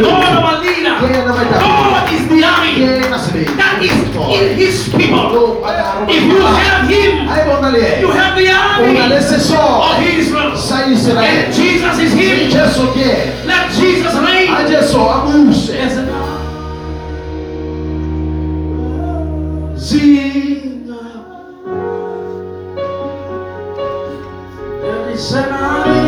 God our leader, Gärna med dig. God is the army that is in His people. If you have Him, you have the army Una lesse so. of Israel. Sai se la And Jesus is Him. Gesù che è. Let Jesus reign. Signore, devi sanare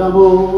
sibonga